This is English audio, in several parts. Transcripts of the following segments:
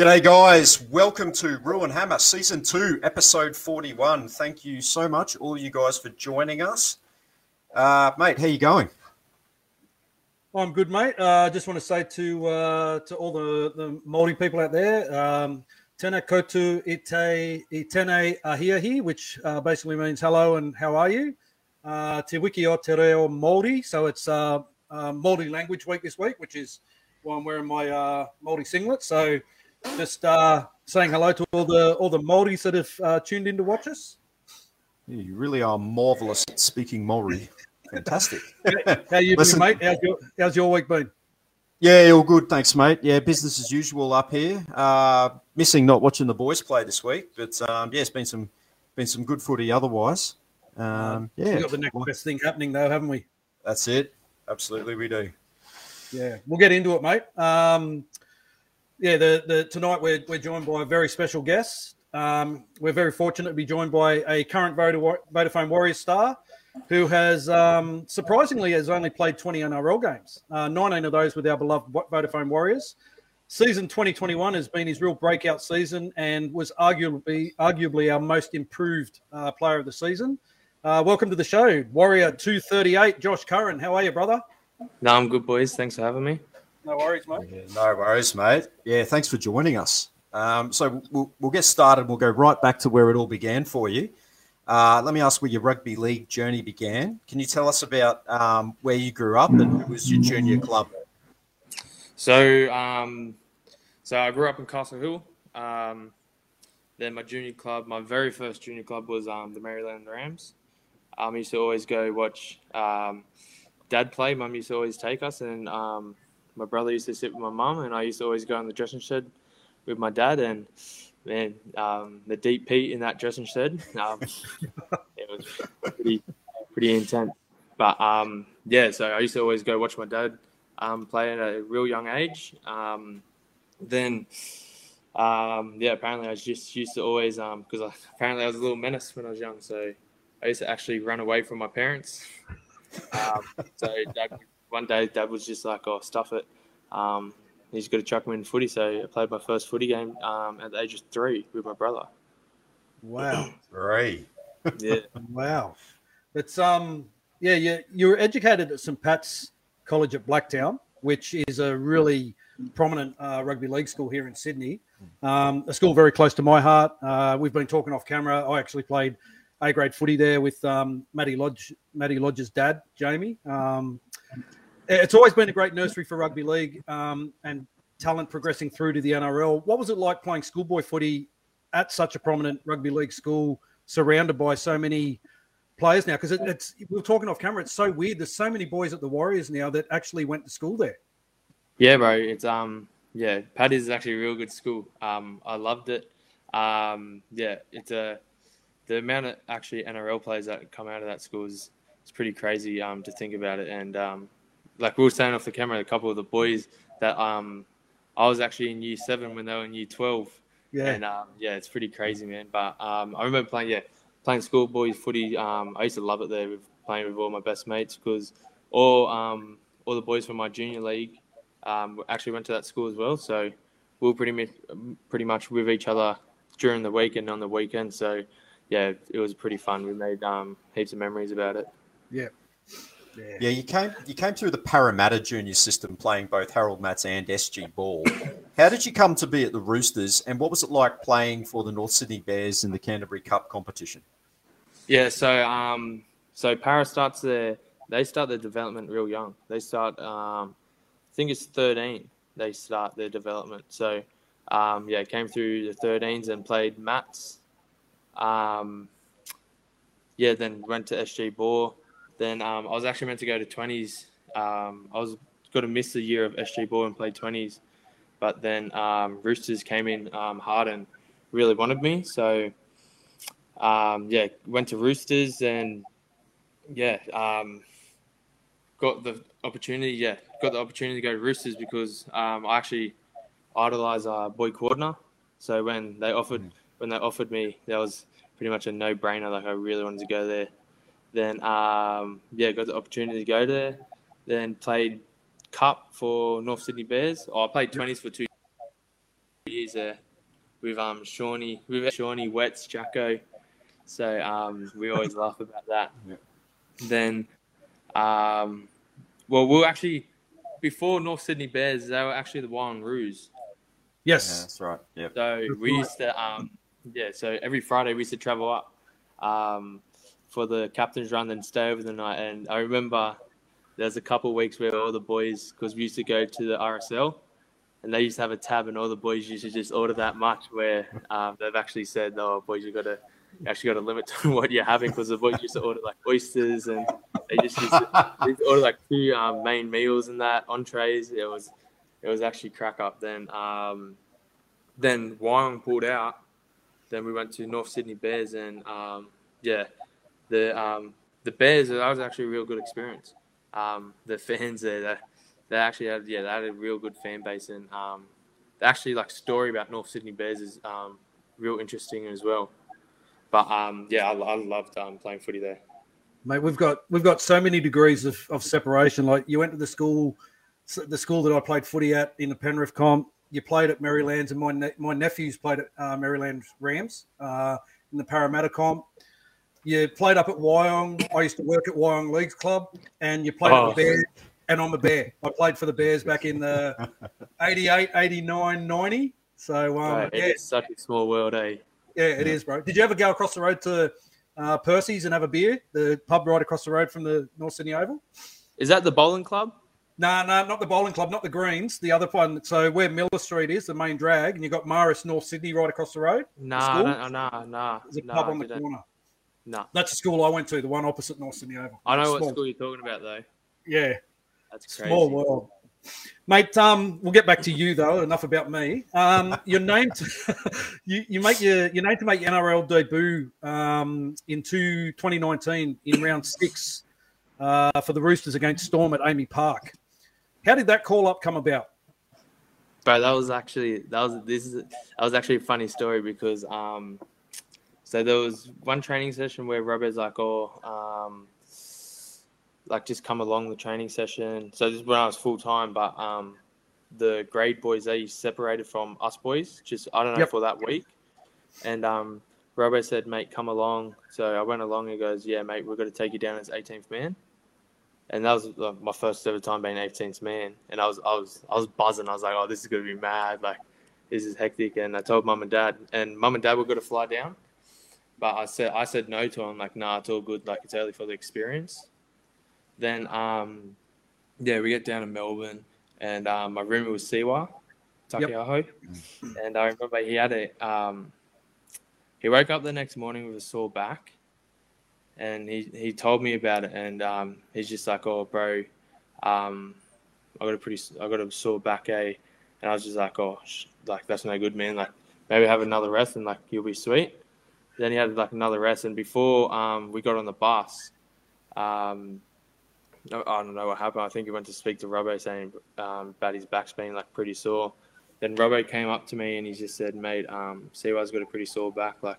G'day, guys. Welcome to Ruin Hammer Season 2, Episode 41. Thank you so much, all you guys, for joining us. Uh, mate, how you going? I'm good, mate. I uh, just want to say to uh, to all the, the Māori people out there, um, tēnā koutou ite, i tēnei ahiahi, which uh, basically means hello and how are you? Uh, te wiki o te reo Māori. So it's uh, uh, Māori language week this week, which is why I'm wearing my uh, Māori singlet. So just uh, saying hello to all the all the Māoris that have uh, tuned in to watch us. Yeah, you really are marvelous at speaking Māori. Fantastic. how you doing, mate? How's your, how's your week been? Yeah, all good, thanks, mate. Yeah, business as usual up here. Uh, missing not watching the boys play this week, but um, yeah, it's been some been some good footy otherwise. Um, yeah, we got the next best thing happening though, haven't we? That's it. Absolutely, we do. Yeah, we'll get into it, mate. Um, yeah, the, the tonight we're, we're joined by a very special guest. Um, we're very fortunate to be joined by a current Vodafone Warriors star who has um, surprisingly has only played 20 NRL games, uh, 19 of those with our beloved Vodafone Warriors. Season 2021 has been his real breakout season and was arguably arguably our most improved uh, player of the season. Uh, welcome to the show, Warrior 238, Josh Curran. How are you, brother? No, I'm good, boys. Thanks for having me. No worries, mate. Yeah, no worries, mate. Yeah, thanks for joining us. Um, so we'll, we'll get started. We'll go right back to where it all began for you. Uh, let me ask where your rugby league journey began. Can you tell us about um, where you grew up and who was your junior club? So, um, so I grew up in Castle Hill. Um, then my junior club, my very first junior club was um, the Merrylands Rams. Um, I used to always go watch um, dad play. Mum used to always take us, and my brother used to sit with my mum, and I used to always go in the dressing shed with my dad. And man, um, the Deep Heat in that dressing shed, um, it was pretty pretty intense. But um, yeah, so I used to always go watch my dad um, play at a real young age. Um, then um, yeah, apparently I was just used to always because I, apparently I was a little menace when I was young, so I used to actually run away from my parents. so dad, one day dad was just like, "Oh, stuff it." Um, he's got to chuck him in footy. So I played my first footy game um, at the age of three with my brother. Wow, three. yeah. wow. It's um yeah you you were educated at St Pat's College at Blacktown, which is a really prominent uh, rugby league school here in Sydney. Um, a school very close to my heart. Uh, we've been talking off camera. I actually played A grade footy there with um, Matty Lodge, Matty Lodge's dad, Jamie. Um, it's always been a great nursery for rugby league um, and talent progressing through to the NRL. What was it like playing schoolboy footy at such a prominent rugby league school, surrounded by so many players now? Because it, it's we are talking off camera. It's so weird. There's so many boys at the Warriors now that actually went to school there. Yeah, bro. It's um yeah, Paddy's is actually a real good school. Um, I loved it. Um, yeah, it's a the amount of actually NRL players that come out of that school is it's pretty crazy um, to think about it. And um, like we were saying off the camera, a couple of the boys that um I was actually in year seven when they were in year twelve. Yeah. And um, yeah, it's pretty crazy, man. But um, I remember playing, yeah, playing schoolboys footy. Um, I used to love it there with playing with all my best mates because all um all the boys from my junior league um actually went to that school as well. So we were pretty much pretty much with each other during the week and on the weekend. So yeah, it was pretty fun. We made um heaps of memories about it. Yeah. Yeah. yeah, you came you came through the Parramatta junior system playing both Harold Matts and SG Ball. How did you come to be at the Roosters, and what was it like playing for the North Sydney Bears in the Canterbury Cup competition? Yeah, so um, so Parra starts their they start their development real young. They start um, I think it's thirteen. They start their development. So um, yeah, came through the 13s and played Mats. Um, yeah, then went to SG Ball then um, I was actually meant to go to 20s. Um, I was going to miss the year of SG Ball and play 20s, but then um, Roosters came in um, hard and really wanted me. So um, yeah, went to Roosters and yeah, um, got the opportunity. Yeah, got the opportunity to go to Roosters because I actually idolize uh, Boyd Cordner. So when they offered mm. when they offered me, that was pretty much a no brainer. Like I really wanted to go there. Then um, yeah, got the opportunity to go there. Then played cup for North Sydney Bears. Oh, I played twenties for two years there with um Shawnee, with Shawnee Wets Jacko. So um, we always laugh about that. Yeah. Then, um, well, we'll actually before North Sydney Bears, they were actually the Wyong Roos. Yeah, Yes. that's right. Yep. So we used to, um, yeah. So every Friday we used to travel up um, for the captain's run and stay over the night. And I remember there's a couple of weeks where all the boys, because we used to go to the RSL, and they used to have a tab, and all the boys used to just order that much. Where um, they've actually said, "Oh, boys, you've got to." Actually got a limit to what you're having because the boys used to order like oysters and they just used to, used to order like two um, main meals and that entrees. It was it was actually crack up. Then um, then Wyong pulled out. Then we went to North Sydney Bears, and um, yeah, the um, the Bears that was actually a real good experience. Um, the fans there, they, they actually had yeah, they had a real good fan base, and um, actually like story about North Sydney Bears is um, real interesting as well. But um, yeah, I, I loved um, playing footy there. Mate, we've got we've got so many degrees of, of separation. Like you went to the school, the school that I played footy at in the Penrith comp. You played at Merrylands, and my ne- my nephews played at uh, Merrylands Rams uh, in the Parramatta comp. You played up at Wyong. I used to work at Wyong Leagues Club, and you played Oh. the Bears. And I'm a Bear. I played for the Bears back in the 88, 89, 90. So um, Right, yeah, It's such a small world, eh? yeah, it is, bro. Did you ever go across the road to uh, Percy's and have a beer? The pub right across the road from the North Sydney Oval? Is that the bowling club? No, no, not the bowling club, not the Greens. The other one. So where Miller Street is, the main drag, and you've got Marist North Sydney right across the road. Nah, nah, nah, nah. There's a nah, pub on the corner. Nah. That's the school I went to, the one opposite North Sydney Oval. I know what school you're talking about, though. Yeah, That's crazy. small world. Mate, um, we'll get back to you though. Enough about me. Um, you're named. you you make your you're named to make your NRL debut um, in two, 2019 in round six uh, for the Roosters against Storm at AAMI Park. How did that call up come about? Bro, that was actually that was this is that was actually a funny story because um, so there was one training session where Robert's like, oh, um, like just come along the training session. So this is when I was full time, but um, the grade boys they separated from us boys just I don't know Yep. for that week, and um, Robert said, mate, come along. So I went along. And goes, yeah, mate, we're going to take you down as 18th man. And that was like, my first ever time being 18th man, and I was I was I was buzzing. I was like, "Oh, this is gonna be mad! Like, this is hectic." And I told mum and dad, and mum and dad were gonna fly down, but I said I said no to him, Like, nah, it's all good. Like, it's early for the experience. Then, um, yeah, we get down to Melbourne, and um, my roommate was Siwa, Taukeiaho, and I remember he had a um, he woke up the next morning with a sore back, and he, he told me about it, and um, he's just like, "Oh, bro, um, I got a pretty I got a sore back, eh?" And I was just like, "Oh, sh- like that's no good, man. Like maybe have another rest, and like you'll be sweet." Then he had like another rest, and before um, we got on the bus, um, I don't know what happened. I think he went to speak to Robbo saying um, about his back's being like pretty sore. Then Robbo came up to me and he just said, "Mate, um, Siwa's got a pretty sore back. Like,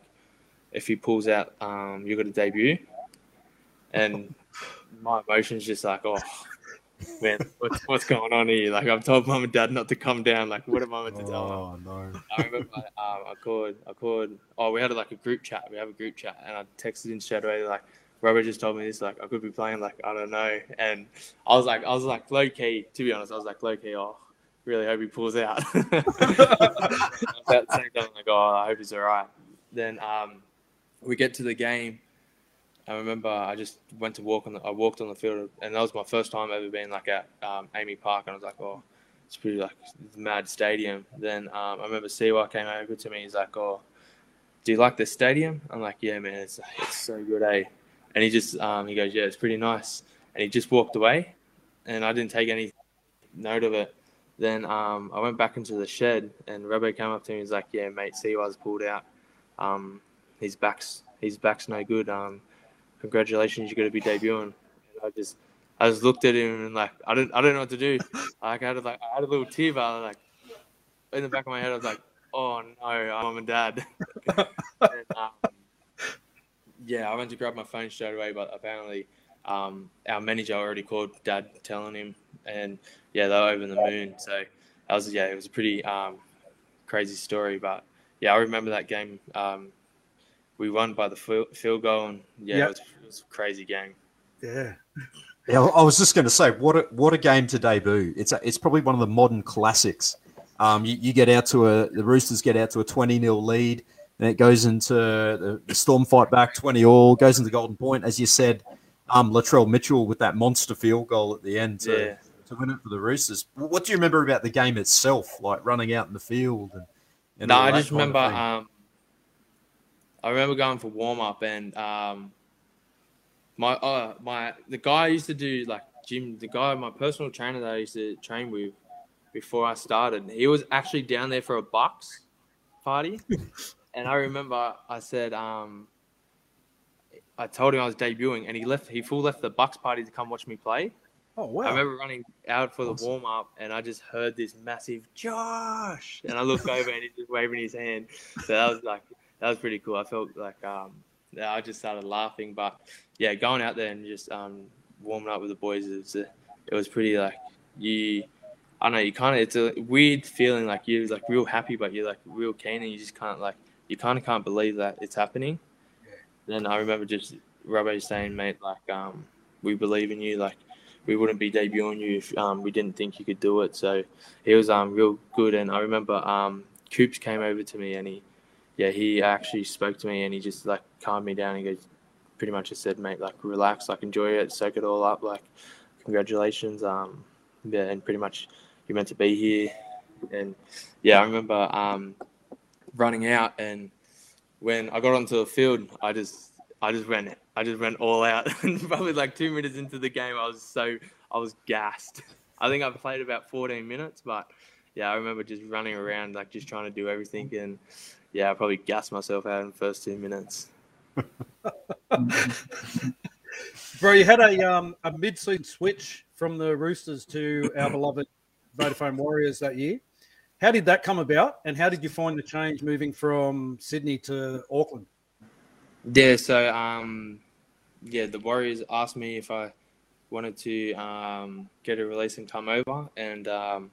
if he pulls out, um, you got to debut." And my emotions just like, "Oh, man, what's what's going on here?" Like, I've told mum and dad not to come down. Like, what am I meant to tell them? Oh no. I remember um, I called, I called. Oh, we had like a group chat. We have a group chat, and I texted in straight away like, Robert just told me this. Like, I could be playing. Like, I don't know. And I was like, I was like low key. To be honest, I was like low key. Oh, really hope he pulls out. At the same time, like, oh, I hope he's all right. Then um, we get to the game. I remember I just went to walk on the. I walked on the field, and that was my first time ever being like at um, AAMI Park, and I was like, oh, it's pretty like it's mad stadium. Then um, I remember Siwa came over to me. He's like, "Oh, do you like this stadium?" I'm like, "Yeah, man, it's it's so good, eh?" And he just um, he goes, "Yeah, it's pretty nice." And he just walked away, and I didn't take any note of it. Then um, I went back into the shed, and Robbo came up to me. He's like, "Yeah, mate, Siwa's pulled out. Um, his back's his back's no good. Congratulations, you're going to be debuting." And I just I just looked at him and like I didn't I didn't know what to do. Like I had a, like I had a little tear, was like in the back of my head I was like, oh no, I'm mum and dad. and, um, yeah, I went to grab my phone straight away, but apparently um, our manager already called dad telling him, and yeah, they were over the moon. So that was yeah, it was a pretty um, crazy story, but yeah, I remember that game. Um, we won by the field goal, and yeah, yep. it, was, it was a crazy game. Yeah. Yeah, I was just going to say, what a, what a game to debut! It's a, it's probably one of the modern classics. Um, you, you, get out to a the Roosters get out to a twenty 0 lead, and it goes into the, the Storm fight back twenty all, goes into Golden Point, as you said. Um, Latrell Mitchell with that monster field goal at the end to, yeah. to win it for the Roosters. What do you remember about the game itself, like running out in the field? And, and no, I just remember. Um, I remember going for warm up and um, my uh, my the guy I used to do like gym. The guy, my personal trainer that I used to train with before I started, he was actually down there for a Bucks party, and I remember I said, um, I told him I was debuting, and he left. He full left the Bucks party to come watch me play. Oh wow! I remember running out for the awesome. warm up, and I just heard this massive Josh, and I looked over and he's just waving his hand. So that was like that was pretty cool. I felt like um, I just started laughing. But yeah, going out there and just um, warming up with the boys, it was, it was pretty like you. I don't know. You kind of it's a weird feeling like you're like real happy, but you're like real keen, and you just can't like you kind of can't believe that it's happening. Then I remember just Robbo saying, "Mate, like um, we believe in you. Like we wouldn't be debuting you if um, we didn't think you could do it." So he was um real good, and I remember um Coops came over to me and he yeah, he actually spoke to me and he just like calmed me down. And he goes, pretty much just said, mate, like relax, like enjoy it, soak it all up, like congratulations. Um, yeah, and pretty much you're meant to be here. And yeah, I remember um, running out and when I got onto the field, I just I just went I just went all out. and probably like two minutes into the game, I was so I was gassed. I think I played about 14 minutes, but yeah, I remember just running around like just trying to do everything and yeah, I probably gassed myself out in the first two minutes. Bro, you had a um, a mid-season switch from the Roosters to our beloved Vodafone Warriors that year. How did that come about, and how did you find the change moving from Sydney to Auckland? Yeah, so um, yeah, the Warriors asked me if I wanted to um, get a release and come over, and um,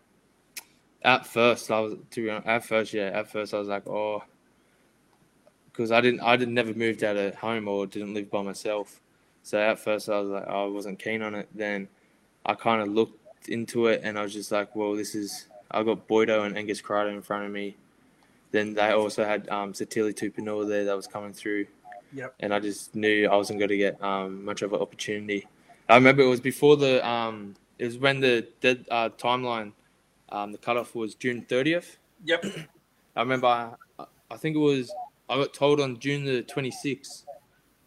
at first, I was to be honest, at first, yeah, at first I was like, oh, because I didn't, I didn't never moved out of home or didn't live by myself. So at first I was like, I wasn't keen on it. Then I kind of looked into it and I was just like, well, this is. I got Boydo and Angus Crichton in front of me. Then they also had um, Sitili Tupouniua there that was coming through. Yep. And I just knew I wasn't going to get um, much of an opportunity. I remember it was before the um, it was when the dead uh, timeline um, the cutoff was June 30th. Yep. I remember, I, I, think it was, I got told on June the 26th.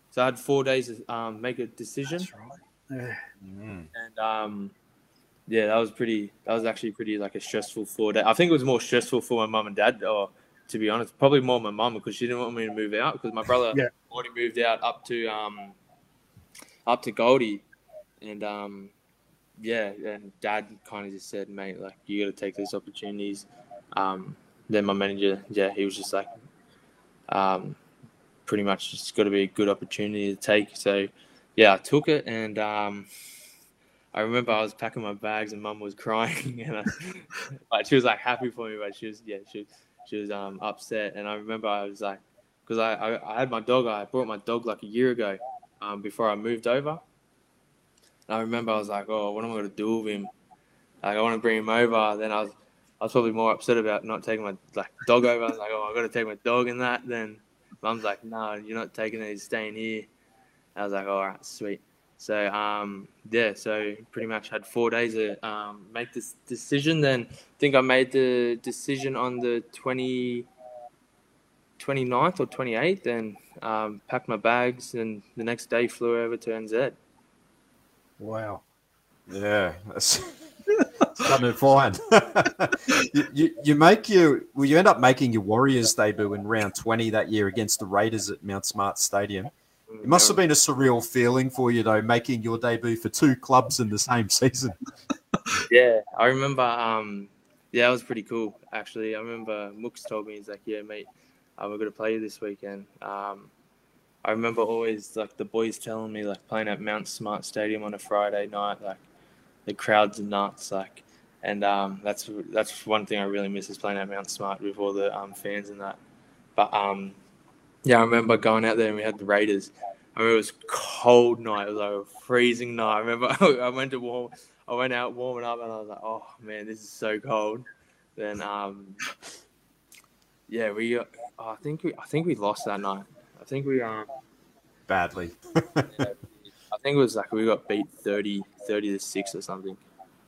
So I had four days to um, make a decision. That's right. Mm. And um, yeah, that was pretty, that was actually pretty like a stressful four days. I think it was more stressful for my mum and dad, or to be honest, probably more my mum because she didn't want me to move out because my brother yeah. already moved out up to, um, up to Goldie. And um, yeah, and dad kind of just said, mate, like you got to take these opportunities. Um, then my manager, yeah, he was just like, um, pretty much it's got to be a good opportunity to take. So, yeah, I took it, and um, I remember I was packing my bags, and mum was crying, and I, like she was like happy for me, but she was yeah, she she was um upset, and I remember I was like, because I, I, I had my dog, I brought my dog like a year ago, um, before I moved over and I remember I was like, oh, what am I going to do with him? Like, I want to bring him over. Then I was, I was probably more upset about not taking my like dog over. I was like, oh, I've got to take my dog and that. Then mum's like, no, you're not taking it. He's staying here. I was like, all right, sweet. So um, yeah, so pretty much had four days to um, make this decision. Then I think I made the decision on the 20, 29th or 28th and um, packed my bags and the next day flew over to NZ. Wow. Yeah, that's something fine. you, you, you make you well. You end up making your Warriors debut in round twenty that year against the Raiders at Mount Smart Stadium. It must have been a surreal feeling for you though, making your debut for two clubs in the same season. Yeah, I remember. Um, yeah, it was pretty cool actually. I remember Mooks told me he's like, "Yeah, mate, uh, we're gonna play you this weekend." Um, I remember always like the boys telling me like playing at Mount Smart Stadium on a Friday night, like the crowds are nuts. Like and um, that's that's one thing I really miss is playing at Mount Smart with all the um, fans and that. But um, yeah, I remember going out there and we had the Raiders. I remember it was cold night. It was like a freezing night. I remember I went to warm. I went out warming up and I was like, oh man, this is so cold. Then um, yeah, we. Uh, I think we. I think we lost that night. I think we um badly. yeah, I think it was like we got beat 30, 30 to six or something.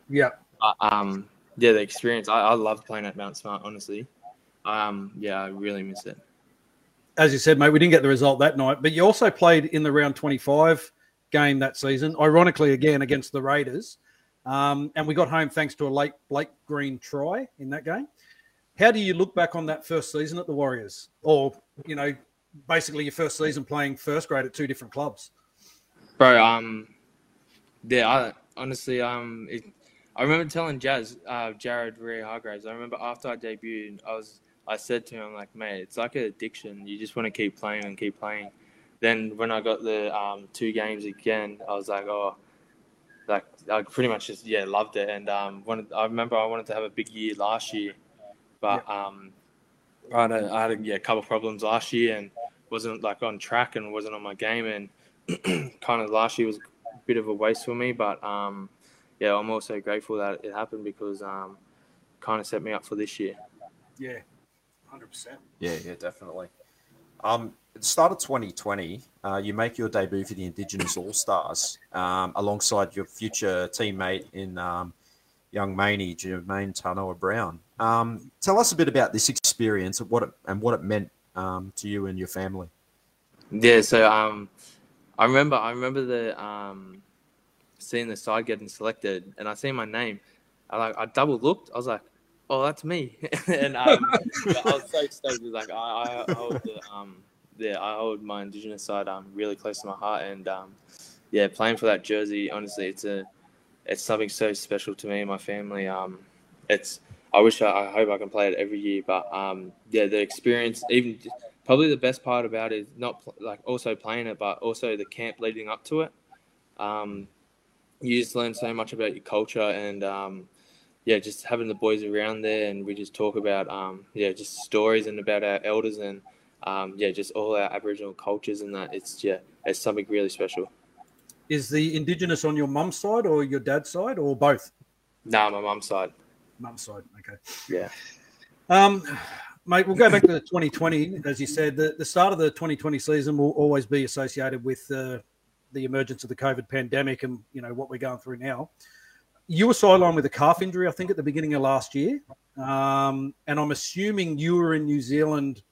Yeah. Uh, um. Yeah, the experience. I, I love playing at Mount Smart. Honestly. Um. Yeah, I really miss it. As you said, mate, we didn't get the result that night, but you also played in the round twenty-five game that season. Ironically, again against the Raiders, um, and we got home thanks to a late Blake Green try in that game. How do you look back on that first season at the Warriors, or you know, basically your first season playing first grade at two different clubs? Bro, um, yeah, I, honestly, um, it, I remember telling Jazz, uh, Jared Waerea-Hargreaves. I remember after I debuted, I was, I said to him like, mate, it's like an addiction. You just want to keep playing and keep playing. Then when I got the um, two games again, I was like, oh, like I pretty much just yeah loved it. And um, wanted, I remember I wanted to have a big year last year, but um, I had a, I had a yeah, couple of problems last year and wasn't like on track and wasn't on my game and kind of last year was a bit of a waste for me. But um, yeah, I'm also grateful that it happened because um, kind of set me up for this year. Yeah, hundred percent. Yeah, yeah, definitely. Um, at the start of 2020, uh, you make your debut for the Indigenous All Stars um, alongside your future teammate in um, young Maney, Jamayne Taunoa-Brown. Um, tell us a bit about this experience and what it, and what it meant um, to you and your family. Yeah, so um, I remember I remember the um, seeing the side getting selected, and I see my name. I like I double looked. I was like, "Oh, that's me!" and um, I was so stoked. Like I, I hold the um, yeah, I hold my Indigenous side um really close to my heart, and um, yeah, playing for that jersey, honestly, it's a it's something so special to me and my family. Um, it's I wish I, I hope I can play it every year, but um, yeah, the experience, even probably the best part about it is not like also playing it, but also the camp leading up to it. Um, you just learn so much about your culture and um, yeah, just having the boys around there, and we just talk about um, yeah, just stories and about our elders and um, yeah, just all our Aboriginal cultures and that. It's yeah, it's something really special. Is the Indigenous on your mum's side or your dad's side or both? Nah, my mum's side. Mum's side. Okay. Yeah. Um, mate, we'll go back to the 2020. As you said, the, the start of the 2020 season will always be associated with uh, the emergence of the COVID pandemic and you know what we're going through now. You were sidelined with a calf injury, I think, at the beginning of last year, um, and I'm assuming you were in New Zealand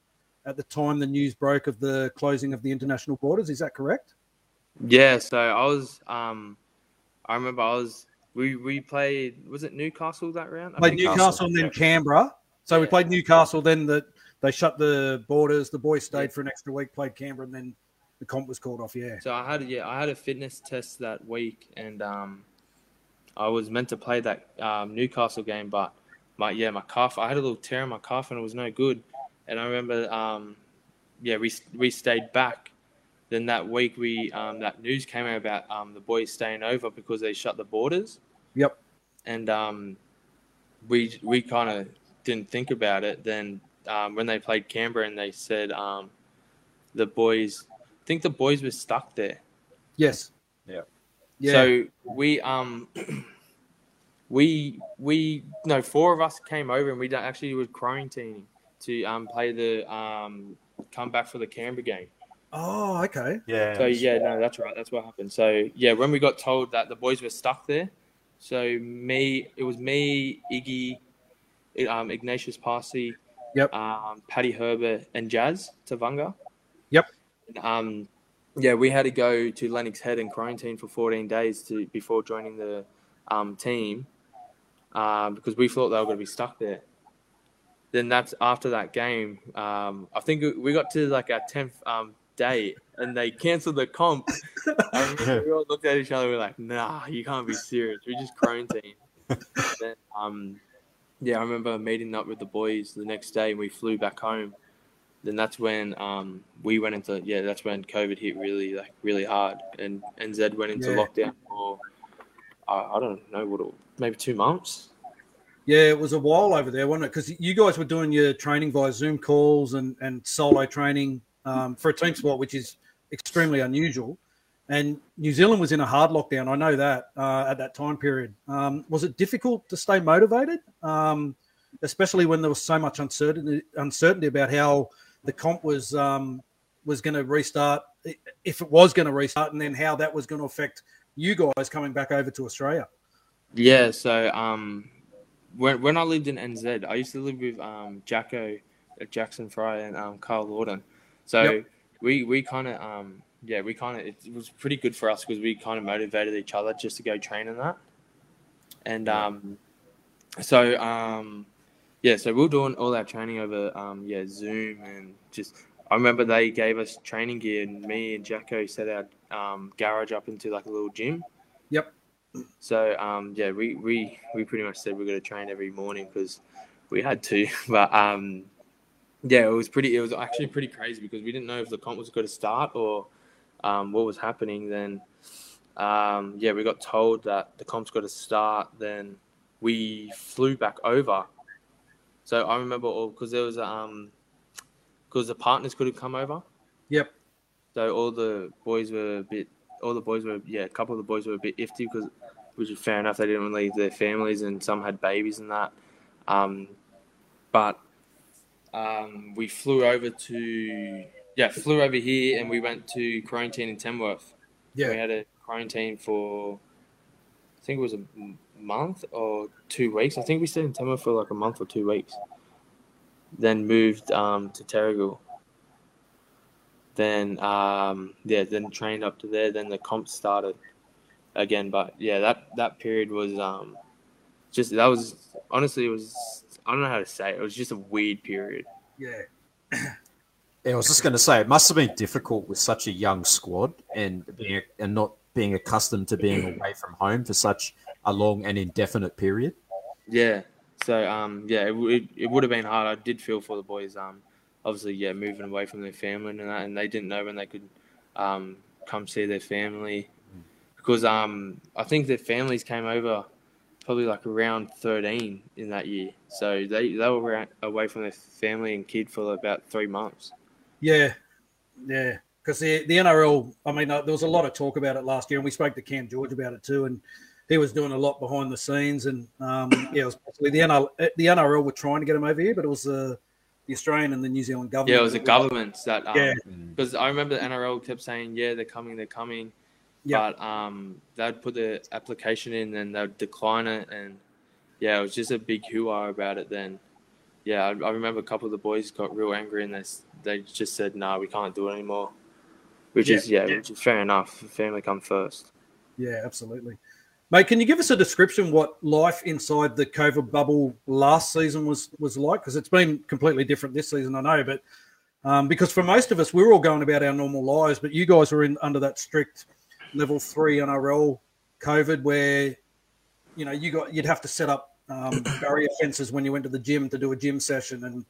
at the time the news broke of the closing of the international borders. Is that correct? Yeah. So I was. Um, I remember I was. We we played. Was it Newcastle that round? I played Newcastle, Newcastle and then Canberra. So yeah. we played Newcastle. Then that they shut the borders. The boys stayed yeah. for an extra week. Played Canberra, and then the comp was called off. Yeah. So I had yeah I had a fitness test that week, and um, I was meant to play that um, Newcastle game, but my yeah my calf I had a little tear in my calf and it was no good. And I remember, um, yeah, we we stayed back. Then that week, we um, that news came out about um, the boys staying over because they shut the borders. Yep. And um, we we kind of didn't think about it. Then um, when they played Canberra, and they said um, the boys, I think the boys were stuck there. Yes. Yeah. Yeah. So we um we we no four of us came over and we actually were quarantining to um, play the um, come back for the Canberra game. Oh, okay. Yeah. So yeah, no, that's right. That's what happened. So yeah, when we got told that the boys were stuck there, so me, it was me, Iggy, um, Ignatius Paasi, yep, um, Paddy Herbert, and Jazz Tevaga. Yep. Um, yeah, we had to go to Lennox Head and quarantine for 14 days to before joining the um, team um, because we thought they were going to be stuck there then that's after that game. Um, I think we got to like our tenth um, day, and they canceled the comp. And we all looked at each other. We are like, "Nah, you can't be serious. We just quarantine." then, um, yeah, I remember meeting up with the boys the next day, and we flew back home. Then that's when um, we went into yeah, that's when COVID hit really like really hard, and NZ went into yeah. lockdown for uh, I don't know what maybe two months. Yeah, it was a while over there, wasn't it? Because you guys were doing your training via Zoom calls and, and solo training um, for a team sport, which is extremely unusual. And New Zealand was in a hard lockdown. I know that uh, at that time period. Um, was it difficult to stay motivated, um, especially when there was so much uncertainty uncertainty about how the comp was um, was going to restart, if it was going to restart, and then how that was going to affect you guys coming back over to Australia? Yeah, so um, when when I lived in NZ, I used to live with um, Jacko, uh, Jackson Frei, and um, Karl Lawton. So yep. we we kind of um, yeah we kind of it was pretty good for us because we kind of motivated each other just to go train in that, and um, so um, yeah, so we are doing all our training over um, yeah Zoom and just I remember they gave us training gear and me and Jacko set our um, garage up into like a little gym. Yep. So um, yeah, we, we we pretty much said we're going to train every morning because we had to. But um, yeah, it was pretty. It was actually pretty crazy because we didn't know if the comp was going to start or um, what was happening. Then um, yeah, we got told that the comp's got to start. Then we flew back over. So I remember all because there was um because the partners couldn't come over. Yep. So all the boys were a bit all the boys were yeah, a couple of the boys were a bit iffy because which is fair enough. They didn't leave their families, and some had babies and that. Um, but um, we flew over to yeah, flew over here, and we went to quarantine in Tamworth. Yeah, we had a quarantine for I think it was a month or two weeks. I think we stayed in Tamworth for like a month or two weeks. Then moved um, to Terrigal then um, yeah, then trained up to there. Then the comp started again. But yeah, that that period was um, just that was honestly it was I don't know how to say it. It was just a weird period. Yeah. Yeah, I was just going to say it must have been difficult with such a young squad and being and not being accustomed to being away from home for such a long and indefinite period. Yeah. So um, yeah, it, it, it would have been hard. I did feel for the boys. Um, obviously, yeah, moving away from their family and that, and they didn't know when they could um, come see their family because um, I think their families came over probably like around 13 in that year. So they, they were away from their family and kid for about three months. Yeah, yeah. Because the, the NRL, I mean, uh, there was a lot of talk about it last year, and we spoke to Cam George about it too. And he was doing a lot behind the scenes. And um, yeah, it was basically the NRL, the NRL were trying to get him over here, but it was uh, the Australian and the New Zealand government. Yeah, it was the governments that. Um, yeah. Because I remember the NRL kept saying, "Yeah, they're coming, they're coming," yep. but um, they'd put the application in and they'd decline it, and yeah, it was just a big hoo-ha about it. Then, yeah, I, I, remember a couple of the boys got real angry and they they just said, "No, nah, we can't do it anymore," which yeah. is yeah, yeah, which is fair enough. Family come first. Yeah, absolutely. Mate, can you give us a description what life inside the COVID bubble last season was was like? Because it's been completely different this season, I know, but um, because for most of us, we are all going about our normal lives, but you guys were in under that strict level three NRL COVID, where you know you got you'd have to set up um, barrier fences when you went to the gym to do a gym session, and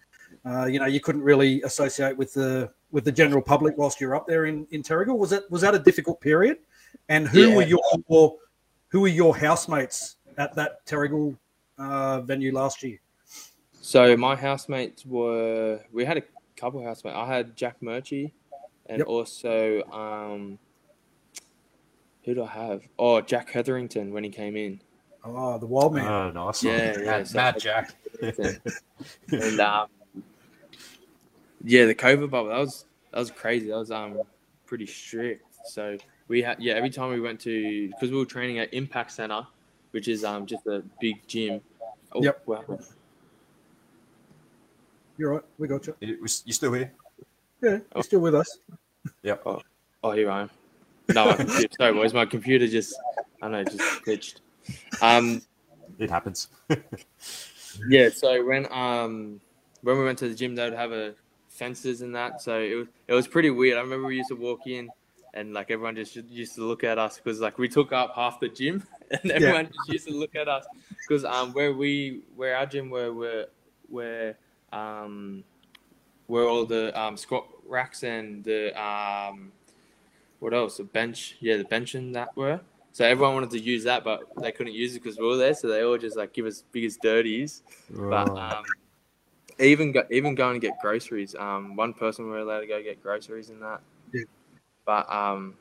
uh, you know you couldn't really associate with the with the general public whilst you're up there in in Terrigal. Was that was that a difficult period? And who yeah. were your who were your housemates at that Terrigal uh, venue last year? So my housemates were we had a couple housemates. I had Jack Murchie, and yep. also um, who do I have? Oh, Jack Hetherington when he came in. Oh, the wild man. Oh, nice. Yeah, yeah. Mad, so Mad Jack. and um, yeah, the COVID bubble that was that was crazy. That was um pretty strict. So we had yeah every time we went to because we were training at Impact Center, which is um just a big gym. Oh, yep. Wow. You're right. We got you. You, you still here? Yeah, you're oh. still with us. Yep. Oh, oh here I am. No, my computer, sorry, boys. My computer just I don't know just glitched. Um, it happens. yeah. So when um when we went to the gym, they would have a fences and that. So it was it was pretty weird. I remember we used to walk in and like everyone just used to look at us because like we took up half the gym, and everyone yeah. just used to look at us because um where we where our gym were where where um where all the um squat racks and the um what else the bench yeah the bench and that were so everyone wanted to use that, but they couldn't use it because we were there. So they all just like give us biggest dirties. But Oh. um, even go, even going to get groceries, um, one person we were allowed to go get groceries and that. Yeah. But um,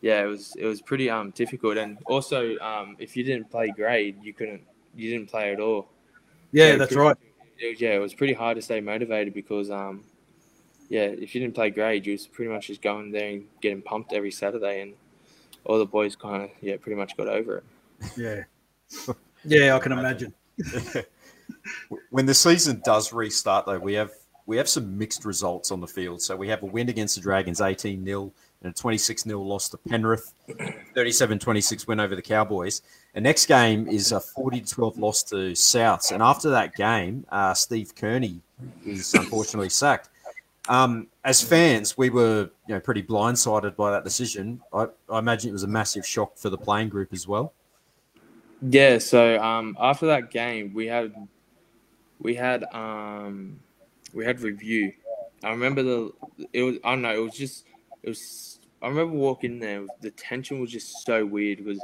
yeah, it was it was pretty um difficult, and also um, if you didn't play grade, you couldn't you didn't play at all. Yeah, So that's pretty- right. it- yeah, it was pretty hard to stay motivated because um, yeah, if you didn't play grade, you was pretty much just going there and getting pumped every Saturday, and all the boys kind of yeah pretty much got over it. Yeah. Yeah, I can imagine. when the season does restart, though, we have we have some mixed results on the field. So we have a win against the Dragons, eighteen 0 and a twenty six 0 loss to Penrith, 37-26 win over the Cowboys. The next game is a 40 12 loss to Souths, and after that game, uh, Steve Kearney is unfortunately sacked. Um, as fans, we were you know pretty blindsided by that decision. I, I imagine it was a massive shock for the playing group as well. Yeah, so um, after that game, we had we had um, we had review. I remember the it was I don't know it was just it was I remember walking there. The tension was just so weird because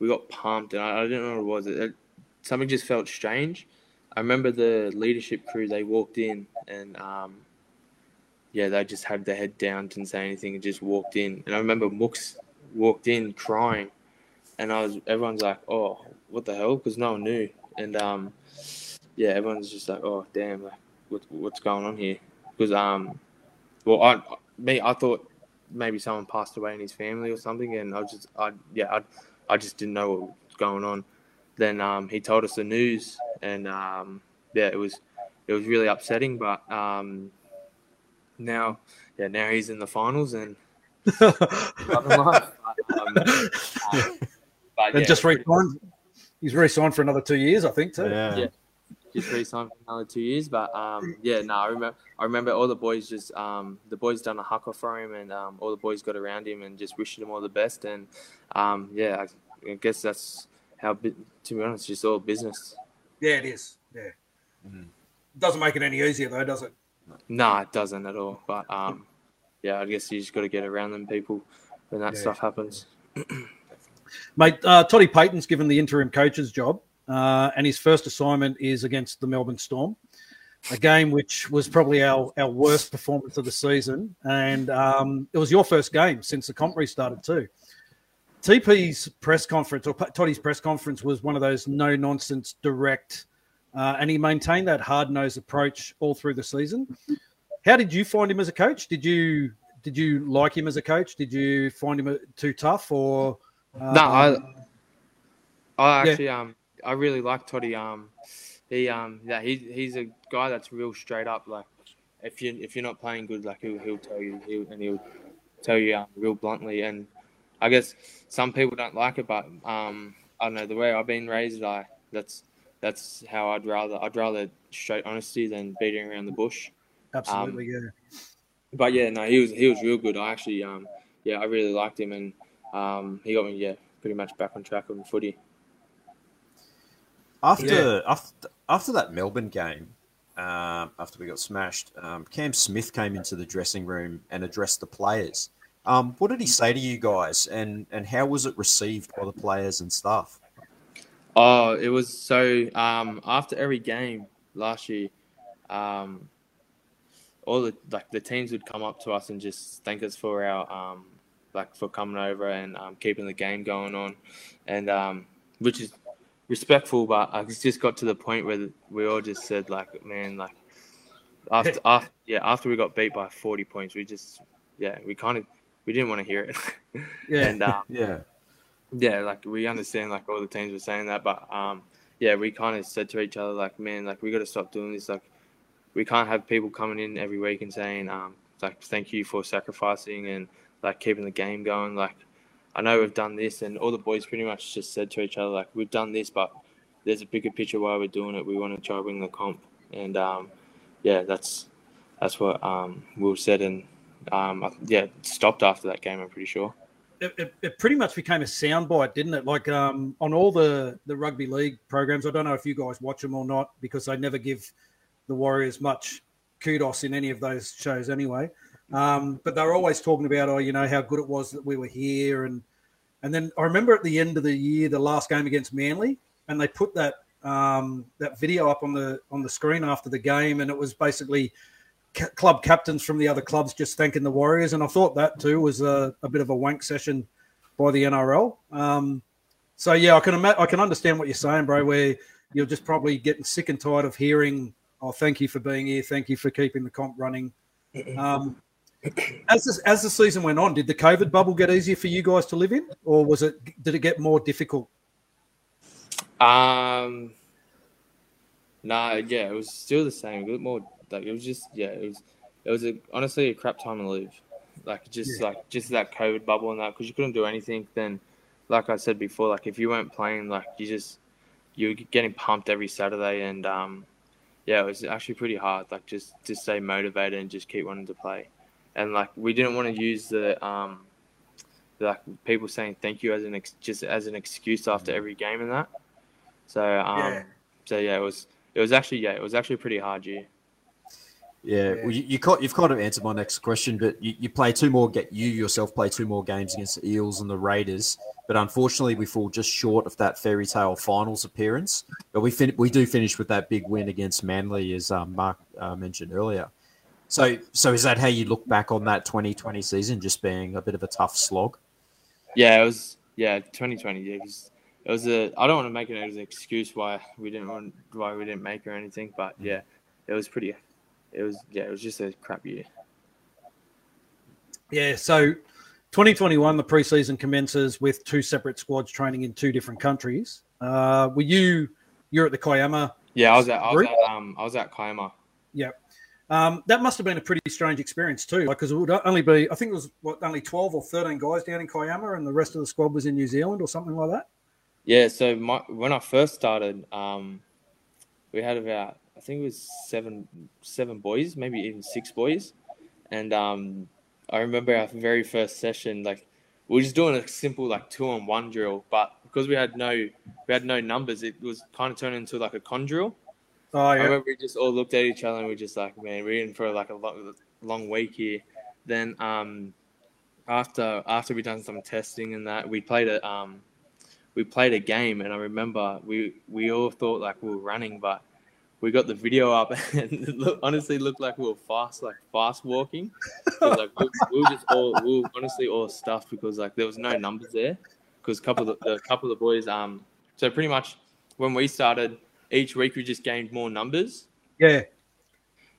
we got pumped and I, I didn't know what it was. It, something just felt strange. I remember the leadership crew. They walked in and um, yeah, they just had their head down, didn't say anything, and just walked in. And I remember Mooks walked in crying and I was everyone's like, "Oh, what the hell?" Because no one knew, and um, yeah, everyone's just like, "Oh, damn, like, what, what's going on here?" Because um, well, I me I thought maybe someone passed away in his family or something, and I just I yeah I I just didn't know what was going on. Then um, he told us the news, and um, yeah, it was it was really upsetting, but um, now yeah now he's in the finals and. life. But, um, um, but and just re-signed. He's re-signed for another two years, I think, too. Yeah. just re-signed for another two years. But um, yeah, no, I remember. I remember all the boys just um, the boys done a haka for him, and um, all the boys got around him and just wished him all the best. And um, yeah, I, I guess that's how. To be honest, just all business. Yeah, it is. Yeah. Mhm. Doesn't make it any easier, though, does it? Nah, it doesn't at all. But um, yeah, I guess you just got to get around them people when that Yeah. stuff happens. Mate, uh, Toddy Payten's given the interim coach's job, uh, and his first assignment is against the Melbourne Storm, a game which was probably our, our worst performance of the season. And um, it was your first game since the comp restarted, too. TP's press conference, or Toddy's press conference, was one of those no nonsense, direct, uh, and he maintained that hard nosed approach all through the season. How did you find him as a coach? Did you did you like him as a coach? Did you find him too tough, or No, I, um, I Yeah. actually um I really like Toddy. Um, he um yeah he he's a guy that's real straight up. Like if you if you're not playing good, like he'll he'll tell you he'll, and he'll tell you um, real bluntly. And I guess some people don't like it, but um I don't know the way I've been raised. I that's that's how I'd rather I'd rather straight honesty than beating around the bush. Absolutely, yeah. But yeah, no, he was he was real good. I actually um yeah I really liked him and um he got me yeah pretty much back on track on footy. After after after that Melbourne game, um, after we got smashed, um, Cam Smith came into the dressing room and addressed the players. Um, what did he say to you guys, and and how was it received by the players and staff? Oh, it was so. Um, after every game last year, um, all the like the teams would come up to us and just thank us for our um, like for coming over and um, keeping the game going on, and um, which is respectful. But I just got to the point where we all just said like, man, like after after yeah after we got beat by forty points, we just yeah we kind of we didn't want to hear it, Yeah. and um, Yeah, yeah, like we understand like all the teams were saying that, but um, yeah, we kind of said to each other like, man, like we got to stop doing this. Like, we can't have people coming in every week and saying um, like, thank you for sacrificing and like keeping the game going. Like, I know we've done this, and all the boys pretty much just said to each other like, we've done this, but there's a bigger picture why we're doing it. We want to try win the comp, and um, yeah, that's that's what um, Will said, and um, yeah, stopped after that game. I'm pretty sure. It, it, it pretty much became a soundbite, didn't it? Like um, on all the the rugby league programs. I don't know if you guys watch them or not because they never give the Warriors much kudos in any of those shows anyway. Um, but they're always talking about, oh, you know, how good it was that we were here and And then I remember at the end of the year, the last game against Manly, and they put that um, that video up on the on the screen after the game, and it was basically club captains from the other clubs just thanking the Warriors. And I thought that too was a, a bit of a wank session by the NRL. Um, so yeah, I can ima- I can understand what you're saying, bro. Where you're just probably getting sick and tired of hearing, "Oh, thank you for being here. Thank you for keeping the comp running." Um, as this, as the season went on, did the COVID bubble get easier for you guys to live in, or was it did it get more difficult? Um, nah, yeah, it was still the same. A bit more like it was just yeah, it was it was a, honestly a crap time to live. Like just Yeah. like just that COVID bubble and that because you couldn't do anything. Then, like I said before, like if you weren't playing, like you just you were getting pumped every Saturday, and um, yeah, it was actually pretty hard. Like just to stay motivated and just keep wanting to play, and like we didn't want to use the um, like people saying thank you as an ex- just as an excuse after every game and that. So um, Yeah. so yeah, it was it was actually yeah, it was actually a pretty hard year. Yeah, Yeah. well, you, you ca- you've kind of answered my next question, but you, you play two more. Get you yourself play two more games against the Eels and the Raiders, but unfortunately we fall just short of that fairy tale finals appearance. But we fin- we do finish with that big win against Manly, as um, Mark uh, mentioned earlier. So, so is that how you look back on that 2020 season, just being a bit of a tough slog? Yeah, it was yeah, 2020. It was it was a I don't want to make it as an excuse why we didn't want why we didn't make or anything, but yeah, it was pretty. It was yeah, it was just a crap year. Yeah, so 2021, the preseason commences with two separate squads training in two different countries. Uh, were you you're at the Kiama? Yeah, I was at I was at um I was at Kiama. Yep. Um, that must have been a pretty strange experience too, because it would only be I think it was what only 12 or 13 guys down in Kiama, and the rest of the squad was in New Zealand or something like that. Yeah, so my, when I first started, um, we had about I think it was seven seven boys, maybe even six boys, and um, I remember our very first session, like we were just doing a simple like two on one drill, but because we had no we had no numbers, it was kind of turned into like a con drill. Oh yeah. I remember we just all looked at each other and we are just like, man, we're in for like a long, long week here. Then um, after after we done some testing and that, we played a um, we played a game, and I remember we we all thought like we were running, but we got the video up and it look, honestly looked like we were fast, like fast walking. like we, we were just all we were honestly all stuffed because like there was no numbers there. Because a couple of the, the couple of the boys um so pretty much when we started each week we just gained more numbers. yeah,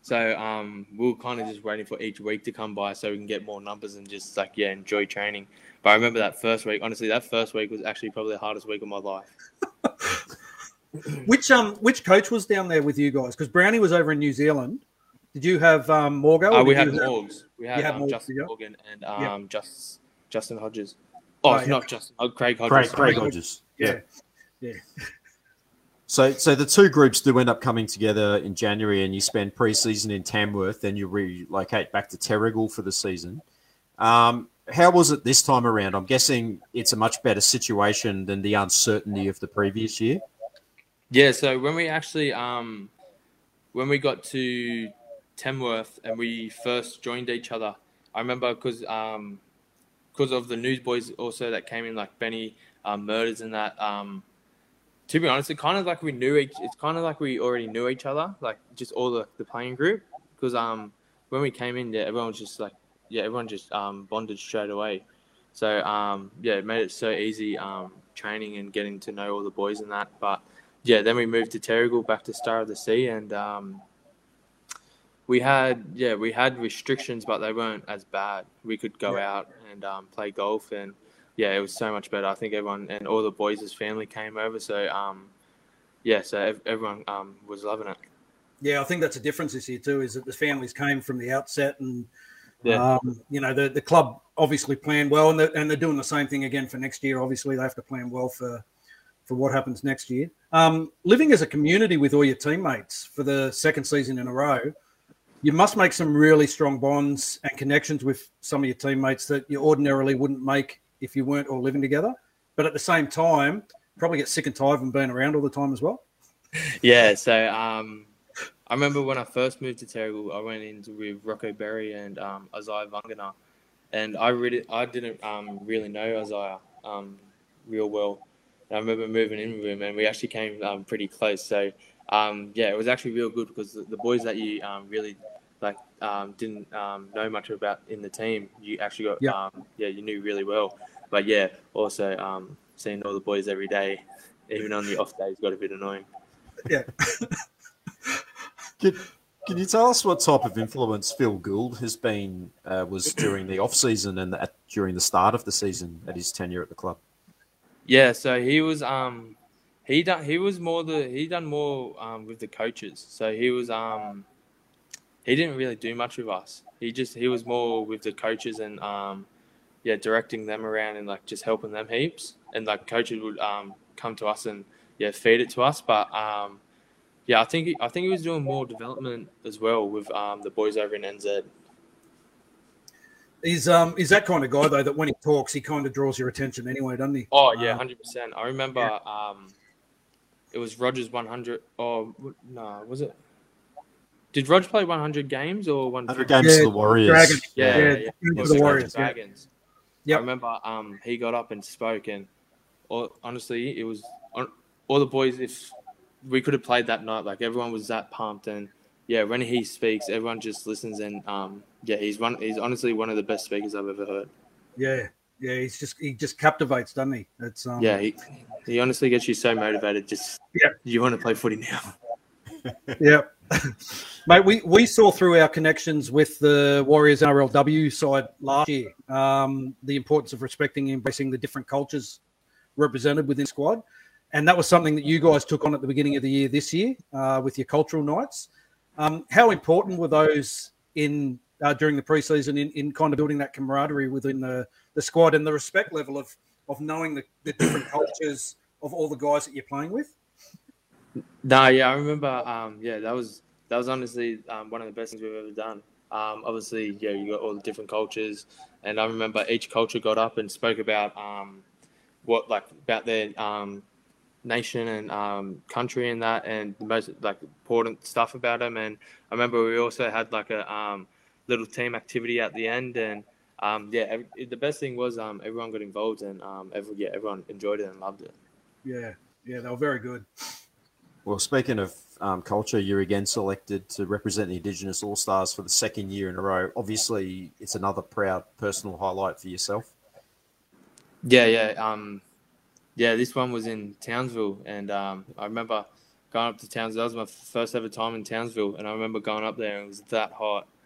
So um, we were kind of just waiting for each week to come by so we can get more numbers and just like yeah enjoy training. But I remember that first week. Honestly, that first week was actually probably the hardest week of my life. Which um which coach was down there with you guys? Because Brownie was over in New Zealand. Did you have um, Morgo? Uh, or we had you have- Morgs. We had, had um, Morgs, Justin. Morgan and Yeah. um, just Justin Hodges. Oh, Oh, yeah. not Justin. Oh, Craig Hodges. Craig. Craig Hodges. Yeah. So, so the two groups do end up coming together in January, and you spend preseason in Tamworth, then you relocate back to Terrigal for the season. Um, how was it this time around? I'm guessing it's a much better situation than the uncertainty of the previous year. Yeah, so when we actually um when we got to Tamworth and we first joined each other, I remember because um because of the newsboys also that came in like Benny um, murders and that um to be honest, it kind of like we knew each. It's kind of like we already knew each other, like just all the, the playing group. Because um when we came in, yeah, everyone was just like yeah, everyone just um bonded straight away. So um yeah, it made it so easy um training and getting to know all the boys and that. But yeah, then we moved to Terrigal back to Star of the Sea, and um, we had yeah we had restrictions, but they weren't as bad. We could go Yeah. out and um, play golf, and yeah, it was so much better. I think everyone and all the boys' family came over, so um, yeah, so ev- everyone um, was loving it. Yeah, I think that's a difference this year too. Is that the families came from the outset, and Yeah. um, you know the the club obviously planned well, and they're, and they're doing the same thing again for next year. Obviously, they have to plan well for for what happens next year. Um, living as a community with all your teammates for the second season in a row, you must make some really strong bonds and connections with some of your teammates that you ordinarily wouldn't make if you weren't all living together. But at the same time, probably get sick and tired of being around all the time as well. Yeah, so um, I remember when I first moved to Terrigal, I went in with Rocco Berry and um, Isaiah Vagana, and I really I didn't um, really know Isaiah um, real well. And I remember moving in with him, and we actually came um, pretty close. So um, yeah, it was actually real good because the, the boys that you um, really like um, didn't um, know much about in the team, you actually got Yeah. um, yeah you knew really well. But yeah, also um, seeing all the boys every day, even on the off days, got a bit annoying. Yeah. Can, can you tell us what type of influence Phil Gould has been uh, was during the off season and at, during the start of the season at his tenure at the club? Yeah, so he was um he done he was more the he done more um with the coaches. So he was um he didn't really do much with us. He just he was more with the coaches and um yeah, directing them around and like just helping them heaps. And like coaches would um come to us and yeah, feed it to us. But um yeah, I think he, I think he was doing more development as well with um the boys over in NZ. He's um he's that kind of guy though that when he talks he kind of draws your attention anyway, doesn't he? Oh yeah, Um, hundred percent. I remember um, it was Rogers one hundred. Oh no, was it? Did Rog play one hundred games or one? 100 games Yeah, to the Warriors. Dragons. Yeah, Yeah, yeah, into It the was Warriors, yeah. Dragons. Yep. I remember um, he got up and spoke, and all, honestly, it was all the boys. If we could have played that night, like everyone was that pumped, and yeah, when he speaks, everyone just listens, and um, yeah, he's one. He's honestly one of the best speakers I've ever heard. Yeah, yeah. He's just he just captivates, doesn't he? It's um Yeah, he, he honestly gets you so motivated. Just Yeah. you want to play footy now. Yeah. Mate, we, we saw through our connections with the Warriors NRLW side last year um, the importance of respecting and embracing the different cultures represented within squad. And that was something that you guys took on at the beginning of the year this year uh, with your cultural nights. Um, how important were those in uh, during the preseason in, in kind of building that camaraderie within the, the squad and the respect level of, of knowing the, the different cultures of all the guys that you're playing with? No, yeah, I remember. Um, yeah, that was that was honestly um, one of the best things we've ever done. Um, obviously, yeah, you got all the different cultures, and I remember each culture got up and spoke about um, what like about their um, nation and um, country and that, and the most like important stuff about them. And I remember we also had like a um, little team activity at the end, and um, yeah, every, the best thing was um, everyone got involved and um, every, yeah, everyone enjoyed it and loved it. Yeah, yeah, they were very good. Well, speaking of um, culture, you're again selected to represent the Indigenous All Stars for the second year in a row. Obviously, it's another proud personal highlight for yourself. Yeah, yeah, um, yeah. This one was in Townsville, and um, I remember going up to Townsville. That was my first ever time in Townsville, and I remember going up there, and it was that hot.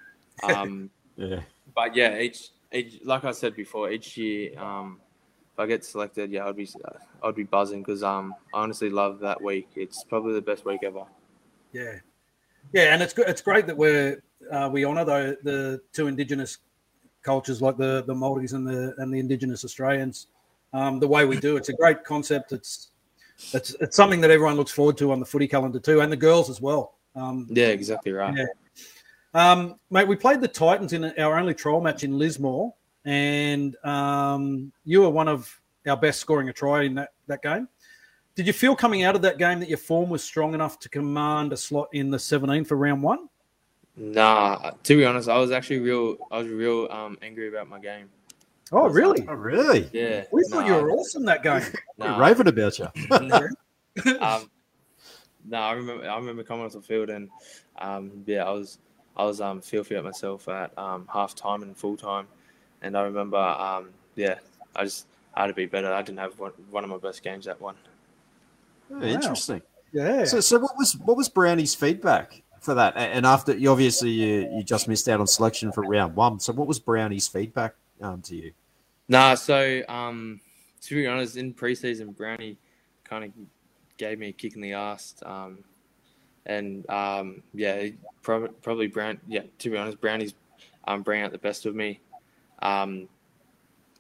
Um, Yeah. but yeah, each, each, like I said before, each year, um, if I get selected, yeah, I'd be, I'd be buzzing because um, I honestly love that week. It's probably the best week ever. Yeah, yeah, and it's good. It's great that we're uh, we honour the the two Indigenous cultures like the the Maldives and the and the Indigenous Australians. Um, the way we do, it's a great concept. It's it's it's something that everyone looks forward to on the footy calendar too, and the girls as well. Um, Yeah, exactly right. Yeah. Um, mate, we played the Titans in our only trial match in Lismore, and um, you were one of our best scoring a try in that, that game. Did you feel coming out of that game that your form was strong enough to command a slot in the 17 for round one? Nah, to be honest, I was actually real. I was real um, angry about my game. Oh, really? Oh, really? Yeah, We thought you nah, were awesome that game. nah. We're raving about you. um, no, I remember. I remember coming off the field and um, yeah, I was I was um, filthy at myself at um, half time and full time, and I remember um, yeah, I just I had to be better. I didn't have one, one of my best games that one. Oh, Interesting. Yeah. So, so what was what was Brownie's feedback for that? And after you obviously you, you just missed out on selection for round one. So what was Brownie's feedback um, to you? Nah, so um, to be honest, in preseason, Brownie kind of gave me a kick in the ass. Um, and um, yeah, probably, Brown. Yeah, to be honest, Brownie's um, bringing out the best of me. Um,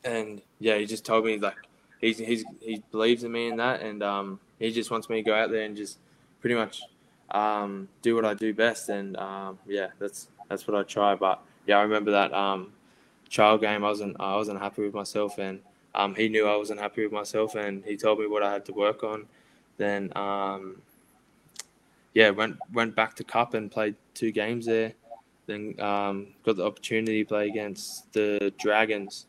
and yeah, he just told me like he's he's he believes in me and that, and um, he just wants me to go out there and just pretty much um, do what I do best. And um, yeah, that's that's what I try. But yeah, I remember that um, child game. I wasn't I wasn't happy with myself, and um, he knew I wasn't happy with myself, and he told me what I had to work on. Then um, yeah, went went back to Cup and played two games there. Then um, got the opportunity to play against the Dragons.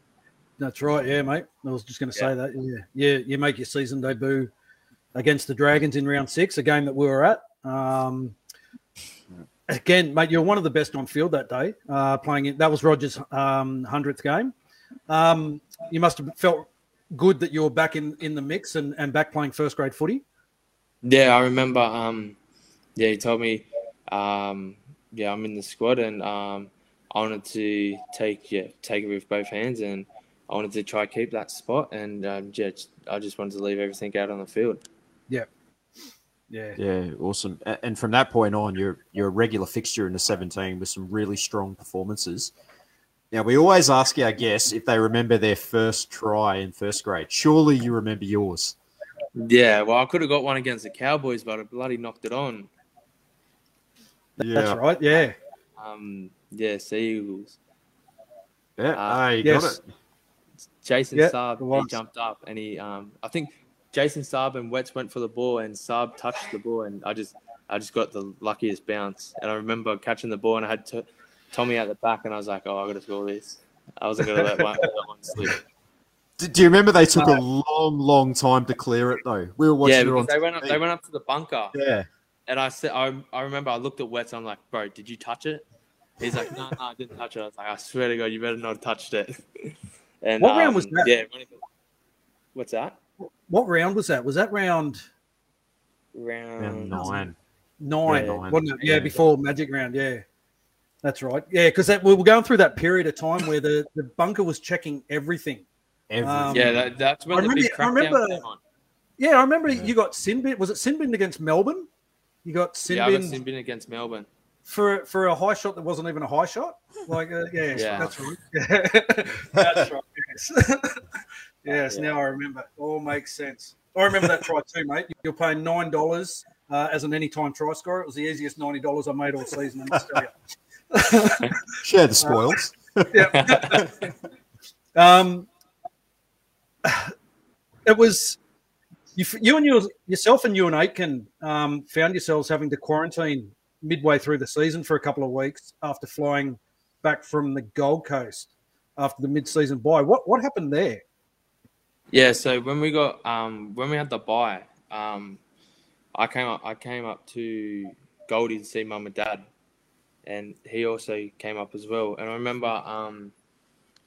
That's right. Yeah, mate. I was just going to say that. Yeah, yeah. You make your season debut against the Dragons in round six, a game that we were at. Um, again, mate, you're one of the best on field that day. Uh, playing it. That was Rogers' um, hundredth game. Um, you must have felt good that you were back in, in the mix and, and back playing first grade footy. Yeah, I remember. Um, yeah, he told me. Um, yeah, I'm in the squad, and um, I wanted to take yeah take it with both hands, and I wanted to try keep that spot, and um, yeah, I just wanted to leave everything out on the field. Yeah. Yeah. Yeah, awesome. And from that point on, you're you're a regular fixture in the 17 with some really strong performances. Now we always ask our guests if they remember their first try in first grade. Surely you remember yours. Yeah, well, I could have got one against the Cowboys, but I bloody knocked it on. Yeah. That's right. Yeah. Um. Yeah. Sea Eagles. Yeah. Uh, you yes. got it. Jason yeah, Saab, he jumped up and he, um, I think Jason Saab and Wets went for the ball and Saab touched the ball and I just, I just got the luckiest bounce. And I remember catching the ball and I had to, Tommy at the back and I was like, oh, I got to score this. I wasn't going to let one, one slip. Do you remember they took a long, long time to clear it though? We were watching. Yeah, because they went up. They went up to the bunker. Yeah. And I said, I, I remember I looked at Wets. And I'm like, bro, did you touch it? He's like, no, no, I didn't touch it. I was like, I swear to God, you better not have touched it. And what um, round was that? Yeah. What's that? What round was that? Was that round? Round, nine. Nine, yeah, wasn't it? Yeah, before Magic round. Yeah, that's right. Yeah, because we were going through that period of time where the, the bunker was checking everything. everything. Um, yeah, that, that's when I remember, I remember, Yeah, I remember yeah. you got Sinbin. Was it Sinbin against Melbourne? You got Sinbin. Yeah, I got Sinbin against Melbourne for for a high shot that wasn't even a high shot. Like, uh, yes, yeah, that's right. Yeah. that's right. Yes, yes. Yeah. Now I remember. All makes sense. I remember that try too, mate. You're paying nine dollars uh, as an anytime try scorer. It was the easiest ninety dollars I made all season in Australia. Share the spoils. Uh, yeah. um, it was you, you and your, yourself and you and Aitken um, found yourselves having to quarantine midway through the season for a couple of weeks after flying back from the Gold Coast after the mid-season bye. What what happened there? Yeah, so when we got um, when we had the buy, um, I came up I came up to Goldie to see mum and dad, and he also came up as well. And I remember um,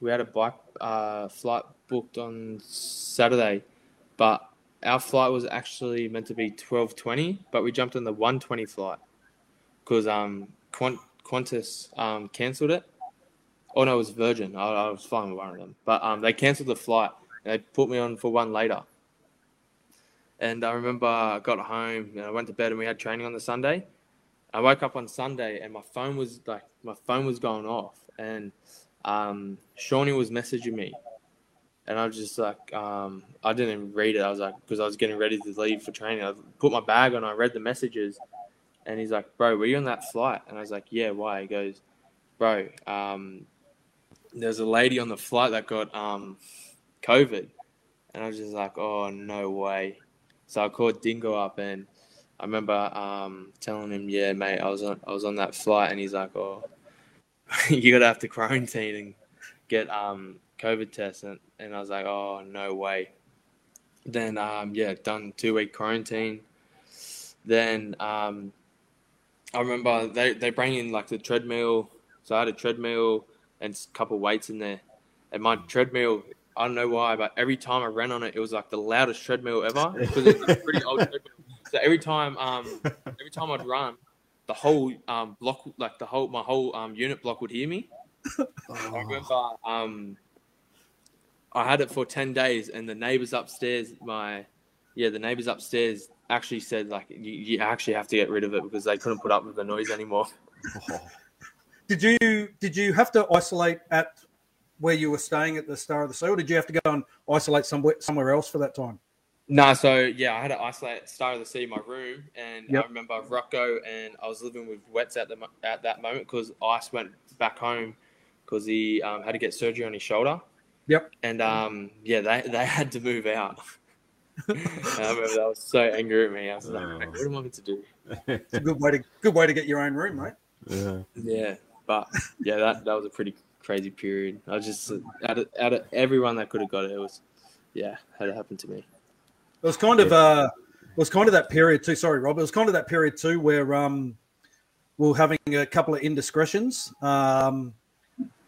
we had a bike uh, flight booked on Saturday, but our flight was actually meant to be twelve twenty, but we jumped on the one twenty flight because um, Quant- Qantas um, cancelled it. Oh no, it was Virgin. I, I was fine with one of them, but um, they cancelled the flight. They put me on for one later. And I remember I got home and I went to bed and we had training on the Sunday. I woke up on Sunday and my phone was like my phone was going off and um, Shawnee was messaging me and I was just like um, I didn't even read it. I was like because I was getting ready to leave for training. I put my bag on. I read the messages and he's like, bro, were you on that flight? And I was like, yeah, why? He goes, bro, um, there's a lady on the flight that got um, COVID. And I was just like, oh, no way. So I called Dingo up and I remember um, telling him, yeah, mate, I was on, I was on that flight. And he's like, oh, you got to have to quarantine and get um, COVID test. And, and I was like, oh, no way. Then, um, yeah, done two week quarantine. Then um, I remember they, they bring in like the treadmill. So I had a treadmill and a couple weights in there. And my treadmill, I don't know why, but every time I ran on it, it was like the loudest treadmill ever because it's a pretty old treadmill. So every time, um, every time I'd run, the whole um, block, like the whole my whole um, unit block would hear me. Oh. I remember um, I had it for ten days, and the neighbors upstairs, my yeah, the neighbors upstairs, actually said like you, you actually have to get rid of it because they couldn't put up with the noise anymore. Did you did you have to isolate at where you were staying at the Star of the Sea, or did you have to go and isolate somewhere somewhere else for that time? No, nah, so yeah, I had to isolate Star of the Sea in my room, and yep. I remember Rocco and I was living with Wets at the at that moment because Ice went back home because he um, had to get surgery on his shoulder. Yep. And um, yeah, they they had to move out. I remember that was so angry at me. I was like, oh. "What am I meant to do?" It's a good way to good way to get your own room, right? Yeah. Yeah, but yeah, that that was a pretty crazy period. I was just out of, out of everyone that could have got it, it was yeah, had it happen to me. It was kind of uh, it was kind of that period too. Sorry, Rob. It was kind of that period too where um, we were having a couple of indiscretions. Um,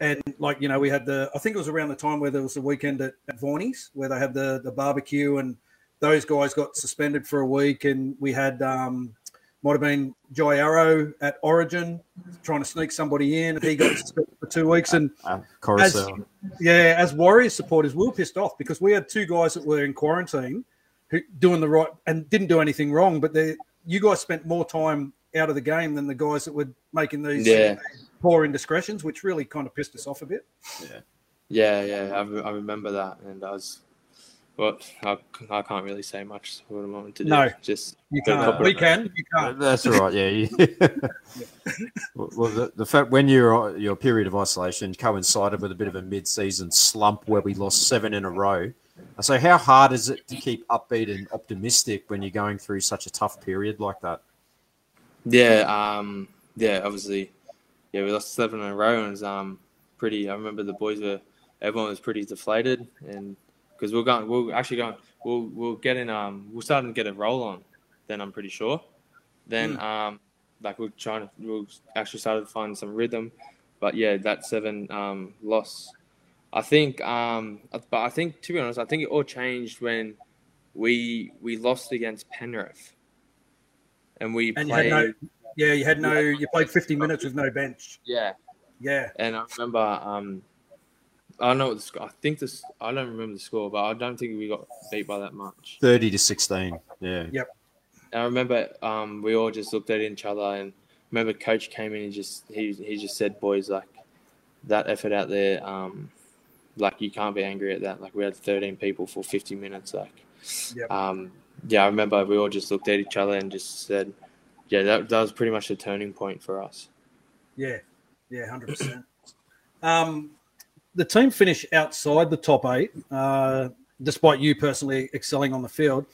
and like you know, we had the I think it was around the time where there was a weekend at, at Vorney's where they had the the barbecue and those guys got suspended for a week, and we had um, might have been Jai Arrow at Origin trying to sneak somebody in, he got suspended for two weeks. And Uh, as, yeah, as Warriors supporters, we were pissed off because we had two guys that were in quarantine who doing the right and didn't do anything wrong, but they you guys spent more time out of the game than the guys that were making these Yeah. poor indiscretions, which really kind of pissed us off a bit. Yeah, yeah, I, re- I remember that, and I was. Well, I, I can't really say much. for the moment. to do. No. just You can't. couple We can. You can't. That's all right. Yeah. well, well, the, the fact when your your period of isolation coincided with a bit of a mid-season slump where we lost seven in a row. So, how hard is it to keep upbeat and optimistic when you're going through such a tough period like that? Yeah, um, yeah, obviously, yeah, we lost seven in a row, and it was um pretty. I remember the boys were, everyone was pretty deflated, and because we're going, we're actually going, we'll we'll get in, um, we'll start to get a roll on. Then I'm pretty sure. Then um, like we're trying to, We'll actually started to find some rhythm, but yeah, that seven um loss, I think um, but I think to be honest, I think it all changed when we we lost against Penrith. And we And you had no. Yeah, you had no. You played 50 minutes with no bench. Yeah, Yeah. and I remember, um, I don't know what the score. I think this. I don't remember the score, but I don't think we got beat by that much. Thirty to sixteen. Yeah. And I remember, um, we all just looked at each other, and remember, coach came in and just he he just said, "Boys, like that effort out there, um, like you can't be angry at that. Like we had 13 people for 50 minutes, like." Yep. Um, yeah, I remember we all just looked at each other and just said, "Yeah, that, that was pretty much the turning point for us." Yeah, yeah, hundred percent. Um, the team finished outside the top eight, uh, despite you personally excelling on the field.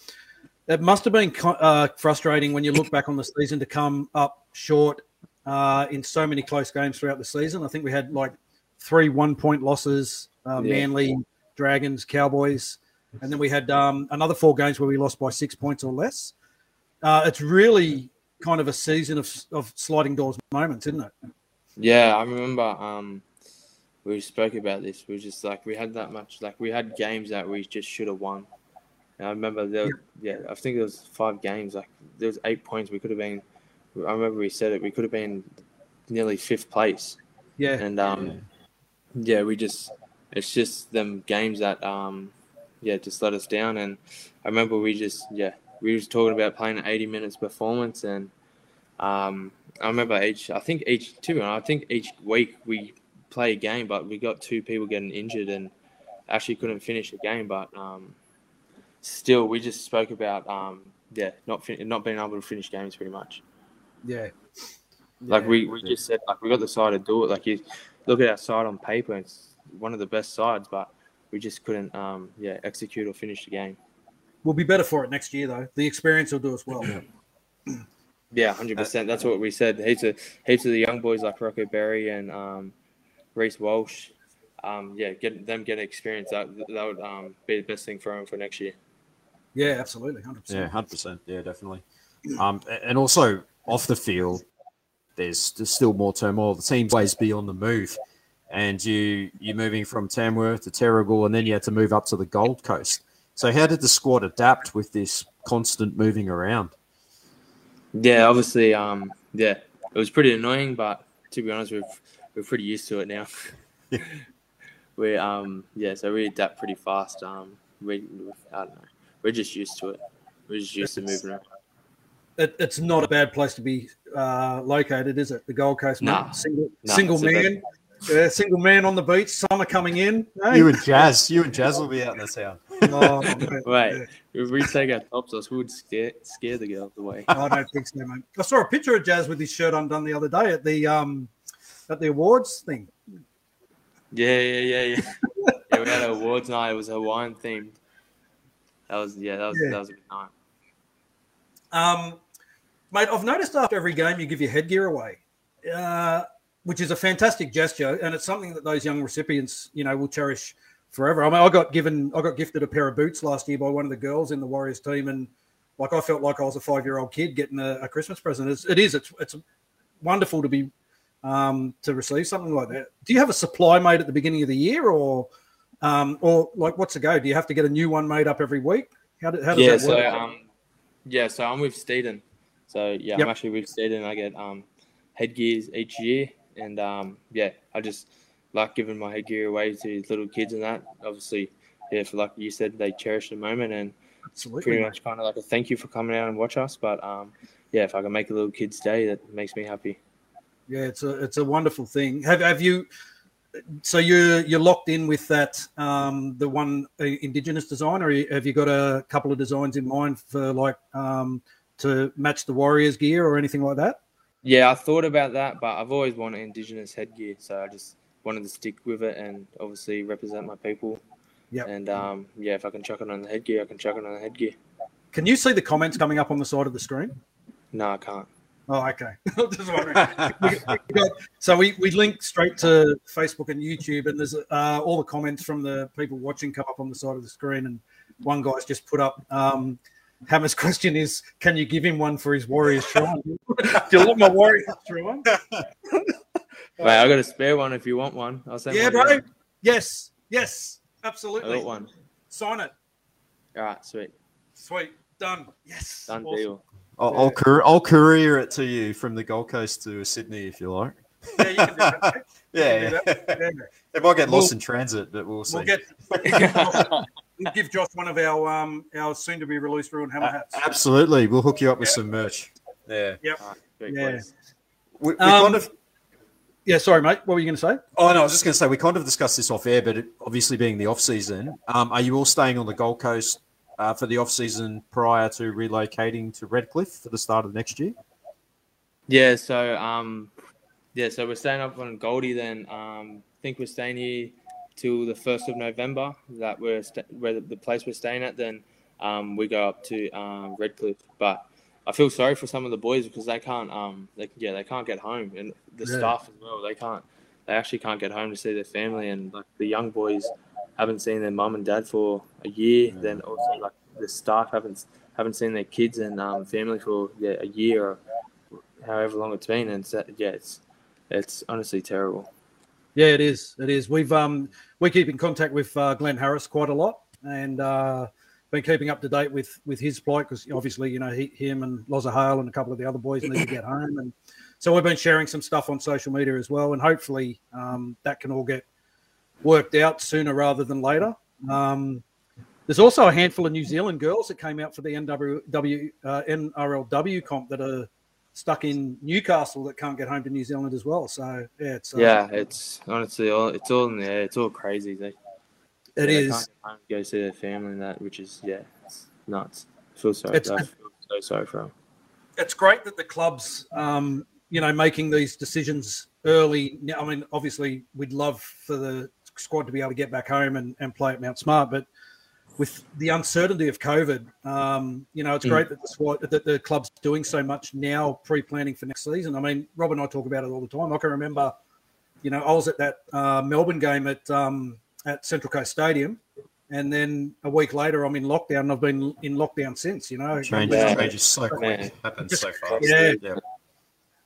It must have been uh, frustrating when you look back on the season to come up short uh, in so many close games throughout the season. I think we had like three one-point losses: uh, Yeah. Manly, Dragons, Cowboys, and then we had um, another four games where we lost by six points or less. Uh, it's really kind of a season of, of sliding doors moments, isn't it? Yeah, I remember um, we spoke about this. We were just like we had that much like we had games that we just should have won. And I remember there, yeah, I think there was five games. Like there was eight points. We could have been. I remember we said it. We could have been nearly fifth place. Yeah, And um, yeah, we just it's just them games that um, yeah, just let us down. And I remember we just yeah, we was talking about playing an eighty minutes performance, and um, I remember each I think each two, I think each week we play a game, but we got two people getting injured and actually couldn't finish the game. But um, still, we just spoke about um, yeah, not fin- not being able to finish games pretty much. yeah. Like Yeah. we, we just said, like we got the side to do it. Like you look at our side on paper, it's one of the best sides, but we just couldn't, um, yeah, execute or finish the game. We'll be better for it next year, though. The experience will do us well. Yeah, hundred percent. That's what we said. Heaps of heaps of the young boys like Rocco Berry and um, Reece Walsh. Um, yeah, get them get experience. That that would um, be the best thing for them for next year. Yeah, absolutely, hundred percent. Yeah, hundred percent. Yeah, definitely. Um, and also off the field, there's, there's still more turmoil. The team's always be on the move, and you you're moving from Tamworth to Terrigal, and then you had to move up to the Gold Coast. So how did the squad adapt with this constant moving around? Yeah, obviously, um, yeah, it was pretty annoying, but to be honest, we've we're pretty used to it now. we um, yeah, so we adapt pretty fast. Um, we I don't know, we're just used to it. We're just used to moving around. It, it's not a bad place to be uh, located, is it? The Gold Coast, mate? Nah. single, Nah, single it's a man, yeah, single man on the beach. Summer coming in. Hey? You and Jazz, you and Jazz will be out in the town. Oh, man. Wait, if we take our tops off, we would scare scare the girls away. I don't think so, mate. I saw a picture of Jazz with his shirt undone the other day at the um at the awards thing. Yeah, yeah, yeah, yeah. yeah, we had an awards night. It was Hawaiian themed. That was yeah, that was Yeah. that was a good night. Um, mate, I've noticed after every game you give your headgear away. Uh, which is a fantastic gesture, and it's something that those young recipients, you know, will cherish forever. I mean, I got given, I got gifted a pair of boots last year by one of the girls in the Warriors team, and like I felt like I was a five year old kid getting a, a, Christmas present. It's, it is, it's it's wonderful to be um, to receive something like that. Do you have a supply made at the beginning of the year, or um, or like what's the go? Do you have to get a new one made up every week? How, do, how does yeah, that work? So, um, yeah, so I'm with Steeden. So yeah, Yep. I'm actually with Steeden. I get um, headgears each year, and um, yeah, I just like giving my headgear away to little kids and that. Obviously, yeah, for like you said, they cherish the moment and Absolutely. pretty much kind of like a thank you for coming out and watch us. But um, yeah, if I can make a little kid's day, that makes me happy. Yeah, it's a it's a wonderful thing. Have have you? So you're you're locked in with that um, the one uh, indigenous design, or have you got a couple of designs in mind for like um, to match the Warriors gear or anything like that? Yeah, I thought about that, but I've always wanted Indigenous headgear, so I just wanted to stick with it and obviously represent my people. Yeah. And um, yeah, if I can chuck it on the headgear, I can chuck it on the headgear. Can you see the comments coming up on the side of the screen? No, I can't. Oh, okay. Just wondering. We- we got- so we, we link straight to Facebook and YouTube, and there's uh, all the comments from the people watching come up on the side of the screen. And one guy's just put up um, Hammer's question is, can you give him one for his Warriors shrine? Do you want my Warriors shrine? Wait, I got a spare one if you want one. I'll send Yeah, bro. Yes, yes, I absolutely. got one. Sign it. All right, sweet. Sweet. Done. Yes. Done Awesome. deal. I'll, I'll, courier, I'll courier it to you from the Gold Coast to Sydney if you like. Yeah, you can do that. Yeah, You can do that. Yeah. it might get lost We'll- in transit, but we'll see. We'll get. we'll give Josh one of our um our soon to be released ruined hammer A- hats. absolutely, we'll hook you up with Yeah. some merch. Yeah, Yep. All right, Yeah. we, we Um, kind of. Yeah. Sorry, mate. What were you going to say? Oh no, I was just going to say we kind of discussed this off air, but it, obviously being the off season, um, are you all staying on the Gold Coast uh, for the off season prior to relocating to Redcliffe for the start of next year? Yeah, so um, yeah, so we're staying up on Goldie. Then um, I think we're staying here till the first of November. That we're sta where the, the place we're staying at. Then um, we go up to um, Redcliffe. But I feel sorry for some of the boys because they can't um, they yeah they can't get home, and the Yeah. staff as well. They can't they actually can't get home to see their family, and like the young boys haven't seen their mum and dad for a year. Then also like the staff haven't haven't seen their kids and um, family for yeah, a year or however long it's been, and so, yeah, it's it's honestly terrible. Yeah, it is. It is. We've um we keep in contact with uh, Glenn Harris quite a lot, and uh, been keeping up to date with with his plight because obviously you know he, him and Loza Hale and a couple of the other boys need to get home, and so we've been sharing some stuff on social media as well, and hopefully um, that can all get worked out sooner rather than later. Um, there's also a handful of New Zealand girls that came out for the NWW, uh, NRLW comp that are stuck in Newcastle that can't get home to New Zealand as well. So yeah, it's uh, Yeah, it's honestly all it's all in the air. It's all crazy. They it yeah, is. go see their family and that, which is yeah, it's nuts. I feel sorry. It's- I feel so sorry for them. it's great that the clubs, um, you know, making these decisions early. I mean, obviously, we'd love for the squad to be able to get back home and, and play at Mount Smart, but with the uncertainty of COVID, um, you know, it's Mm. great that the squad, that the club's doing so much now, pre-planning for next season. I mean, Rob and I talk about it all the time. I can remember, you know, I was at that uh, Melbourne game at um, at Central Coast Stadium. And then a week later, I'm in lockdown. and I've been in lockdown since. You know, Changes, Yeah. changes so quick, happens so fast. Yeah. yeah.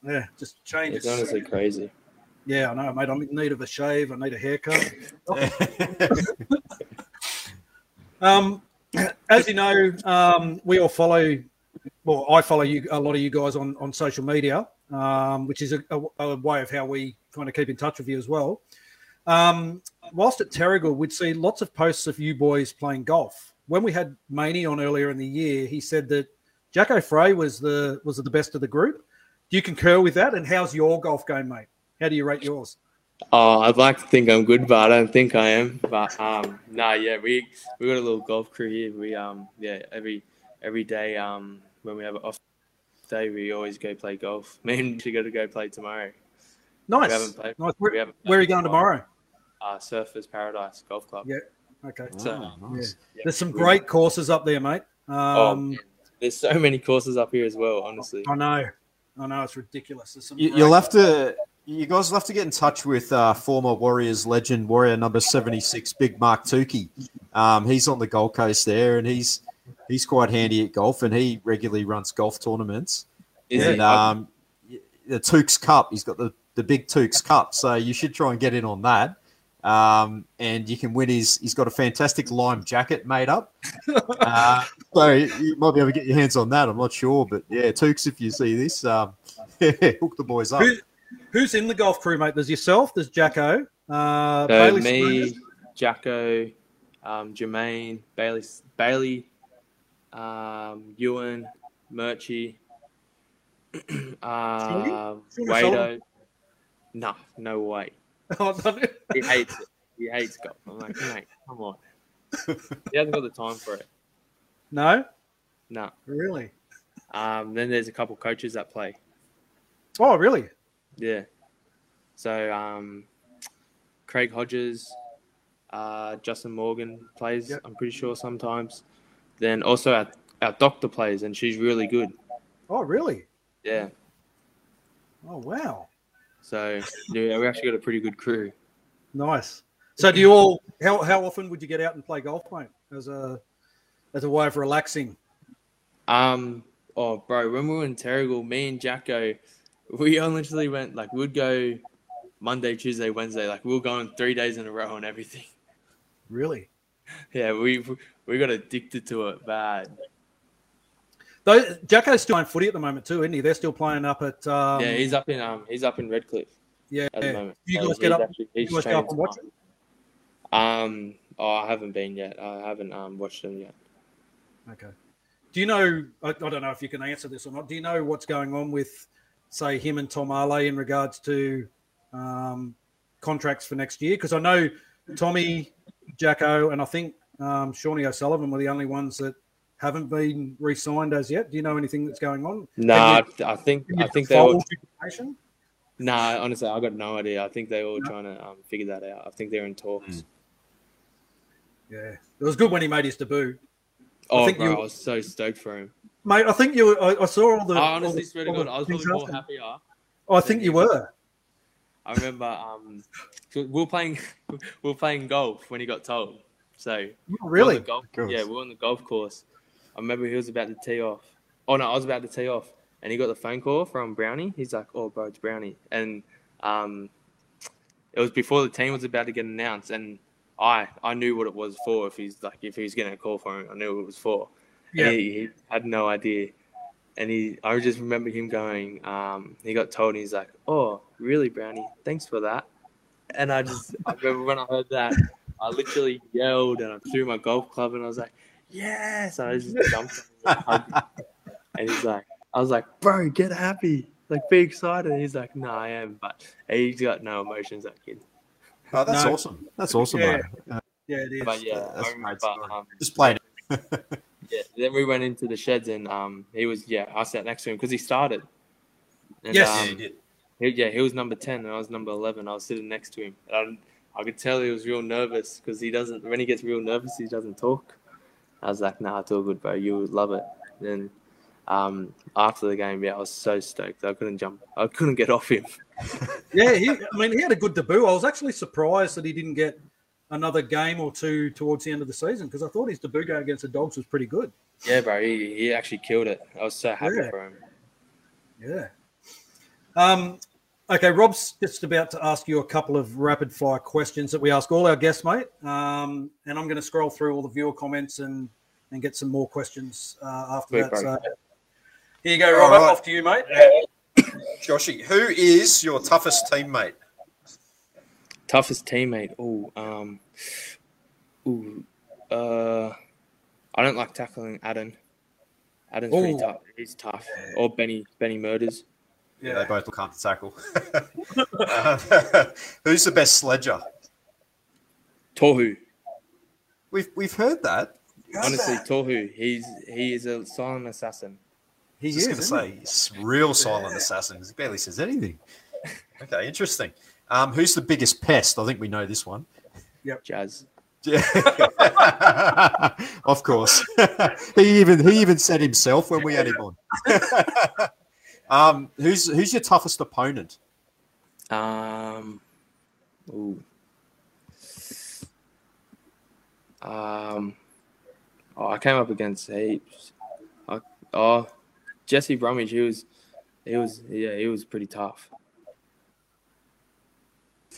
yeah, just changes. It's honestly crazy. Yeah, I know, mate. I'm in need of a shave. I need a haircut. Um, as you know, um, we all follow. Well, I follow you a lot of you guys on on social media, um, which is a, a, a way of how we kind of keep in touch with you as well. Um, whilst at Terrigal, we'd see lots of posts of you boys playing golf. When we had Maney on earlier in the year, he said that Jacko Frei was the was the best of the group. Do you concur with that? And how's your golf game, mate? How do you rate yours? Oh, I'd like to think I'm good, but I don't think I am. But um, no, yeah, we we got a little golf crew here. We um, yeah, every every day um, when we have an off day, we always go play golf. Me and we got to go play tomorrow. We Nice. haven't played. nice. Where, we haven't where are you going for tomorrow? Uh, Surfers Paradise Golf Club. Yeah. Okay. So, Oh, nice. yeah, There's some we- great courses up there, mate. Oh, Um, man. there's so many courses up here as well. Honestly, I know, I know, it's ridiculous. You, you'll have to you guys will have to get in touch with uh, former Warriors legend, Warrior number 76, Big Mark Tookey. Um, he's on the Gold Coast there, and he's he's quite handy at golf, and he regularly runs golf tournaments. Is and um, the Tukes Cup, he's got the, the big Tukes Cup, so you should try and get in on that. Um, and you can win his. He's got a fantastic lime jacket made up, uh, so you might be able to get your hands on that. I'm not sure, but yeah, Tukes, if you see this, um, hook the boys up. Who, who's in the golf crew, mate? There's yourself. There's Jacko. Uh, So Bailey me, Spruce. Jacko, um, Jermaine, Bailey, Bailey, um, Euan, Murchie, Shawnee Wado. No, no way. Oh. He hates it. He hates golf. I'm like, mate, come on. He hasn't got the time for it. no, No. really. Um, then there's a couple coaches that play. Oh, really? Yeah. So um, Craig Hodges, uh, Justin Morgan plays. Yep. I'm pretty sure sometimes. Then also our our doctor plays, and she's really good. Oh, really? Yeah. Oh, wow. So yeah, we actually got a pretty good crew. Nice. So, do you all? How how often would you get out and play golf, mate? As a as a way of relaxing. Um. Oh, bro, when we were in Terrigal, me and Jacko, we literally went like we'd go Monday, Tuesday, Wednesday. Like we were going three days in a row and everything. Really? Yeah, we we got addicted to it bad. Though Jacko's still on footy at the moment too, isn't he? They're still playing up at. Um, yeah, he's up in um he's up in Redcliffe. yeah. at the moment. You So guys get up. actually- You guys training up and watch it. Um, oh, I haven't been yet. I haven't um watched them yet. Okay. Do you know? I, I don't know if you can answer this or not. Do you know what's going on with, say, him and Tom Ale in regards to um, contracts for next year? Because I know Tommy, Jacko, and I think um, Shawnee O'Sullivan were the only ones that haven't been re-signed as yet. Do you know anything that's going on? Nah, I, I think can you I think they all. divulge information? Nah, honestly, I got no idea. I think they're all trying to um, figure that out. I think they're in talks. Yeah, it was good when he made his debut, Oh, think bro, you- I was so stoked for him. Mate. I think you. I, I saw all the. I all honestly the- swear to God, I was probably more after. happier. Oh, I think you were. I remember um, we were playing we were playing golf when he got told. So You were Really? the golf, course. yeah, we were on the golf course. I remember he was about to tee off. Oh no, I was about to tee off, and he got the phone call from Brownie. He's like, "Oh, bro, it's Brownie," and um, it was before the team was about to get announced, and I I knew what it was for. If he's like, if he was getting a call for him, I knew what it was for. And Yeah. he, he had no idea, and he I just remember him going. Um, he got told, and he's like, "Oh, really, Brownie? Thanks for that." And I just I remember when I heard that, I literally yelled and I threw my golf club, and I was like, "Yes!" And I just jumped on him and. And he's like, I was like, bro, get happy. Like, be excited. And he's like, no, I am. But he's got no emotions, that kid. Oh, that's No. awesome. That's awesome, Yeah. mate. Uh, Yeah, it is. But yeah, that's I a remember, great story. um, just playing. yeah, then we went into the sheds and um, he was, yeah, I sat next to him because he started. And, Yes. Yeah, um, you did. he, yeah, he was number 10 and I was number 11. I was sitting next to him. And I, I could tell he was real nervous because he doesn't, when he gets real nervous, he doesn't talk. I was like, nah, it's all good, bro. You would love it. Then um, after the game, yeah, I was so stoked. I couldn't jump. I couldn't get off him. Yeah, he, I mean, he had a good debut. I was actually surprised that he didn't get another game or two towards the end of the season because I thought his debut game against the Dogs was pretty good. Yeah, bro, he, he actually killed it. I was so happy Yeah. for him. Yeah. Um, okay, Rob's just about to ask you a couple of rapid fire questions that we ask all our guests, mate. Um, and I'm going to scroll through all the viewer comments and, and get some more questions uh, after Sweet, that. bro. So here you go, Robert. All right. Off to you, mate. Joshy, who is your toughest teammate? Toughest teammate. Oh, um, ooh, uh, I don't like tackling Adam. Adam's pretty tough. He's tough. Or Benny, Benny Murders. Yeah, they both look hard to tackle. Uh, who's the best sledger? Tohu. We've we've heard that. Honestly, Tohu. He's he is a silent assassin. He is. just going to say, he's real silent assassin. He barely says anything. Okay, interesting. Um, who's the biggest pest? I think we know this one. Yep. Jazz. Yeah. of course. he even he even said himself when we had him on. um, who's who's your toughest opponent? Um, ooh. Um, oh, I came up against heaps. I, oh, Jesse Bromwich, he was, he was, yeah, he was pretty tough.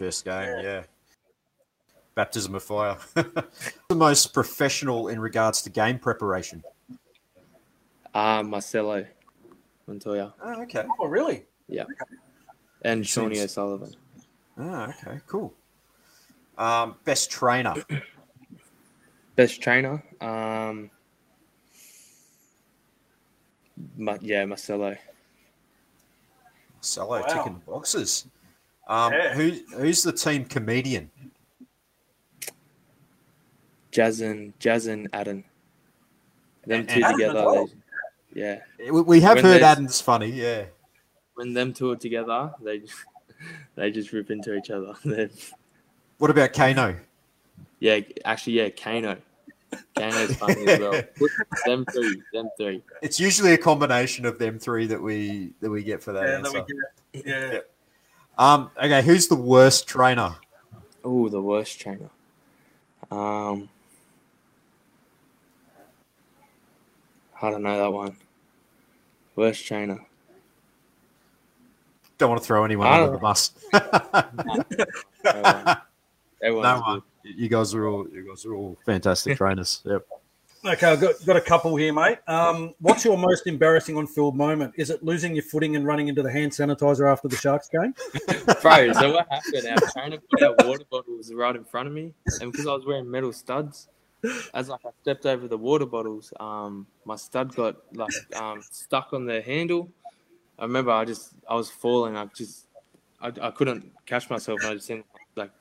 First game, yeah. Baptism of fire. the most professional in regards to game preparation. Um, Marcelo Montoya Oh, okay. Oh, really? Yeah. And Shawnee Seems- O'Sullivan. Oh, okay, cool. Um, best trainer. Best trainer, um, Ma- yeah, Marcelo. Marcelo Wow. ticking boxes. Um, Yeah. who, who's the team comedian? Jazz and Jazz and Adam. Them And- two and Adam together, well? they, yeah. We, we have When heard they- Adam's funny, yeah. When them two are together, they they just rip into each other. What about Kano? yeah, actually, yeah, Kano. Kano's funny as well. Them three, them three. It's usually a combination of them three that we that we get for that Yeah, answer. then we get, yeah. Um, okay, who's the worst trainer? Oh, the worst trainer. Um, I don't know that one. Worst trainer. Don't want to throw anyone under the bus. No. No one. You guys are all you guys are all fantastic trainers. Yep. Okay, I've got, got a couple here, mate. Um, what's your most embarrassing on field moment? Is it losing your footing and running into the hand sanitizer after the Sharks game? Bro, so what happened? Our trainer put our water bottles right in front of me, and because I was wearing metal studs, as like I stepped over the water bottles, um, my stud got like um stuck on the handle. I remember I just I was falling. I just I, I couldn't catch myself. I just seen like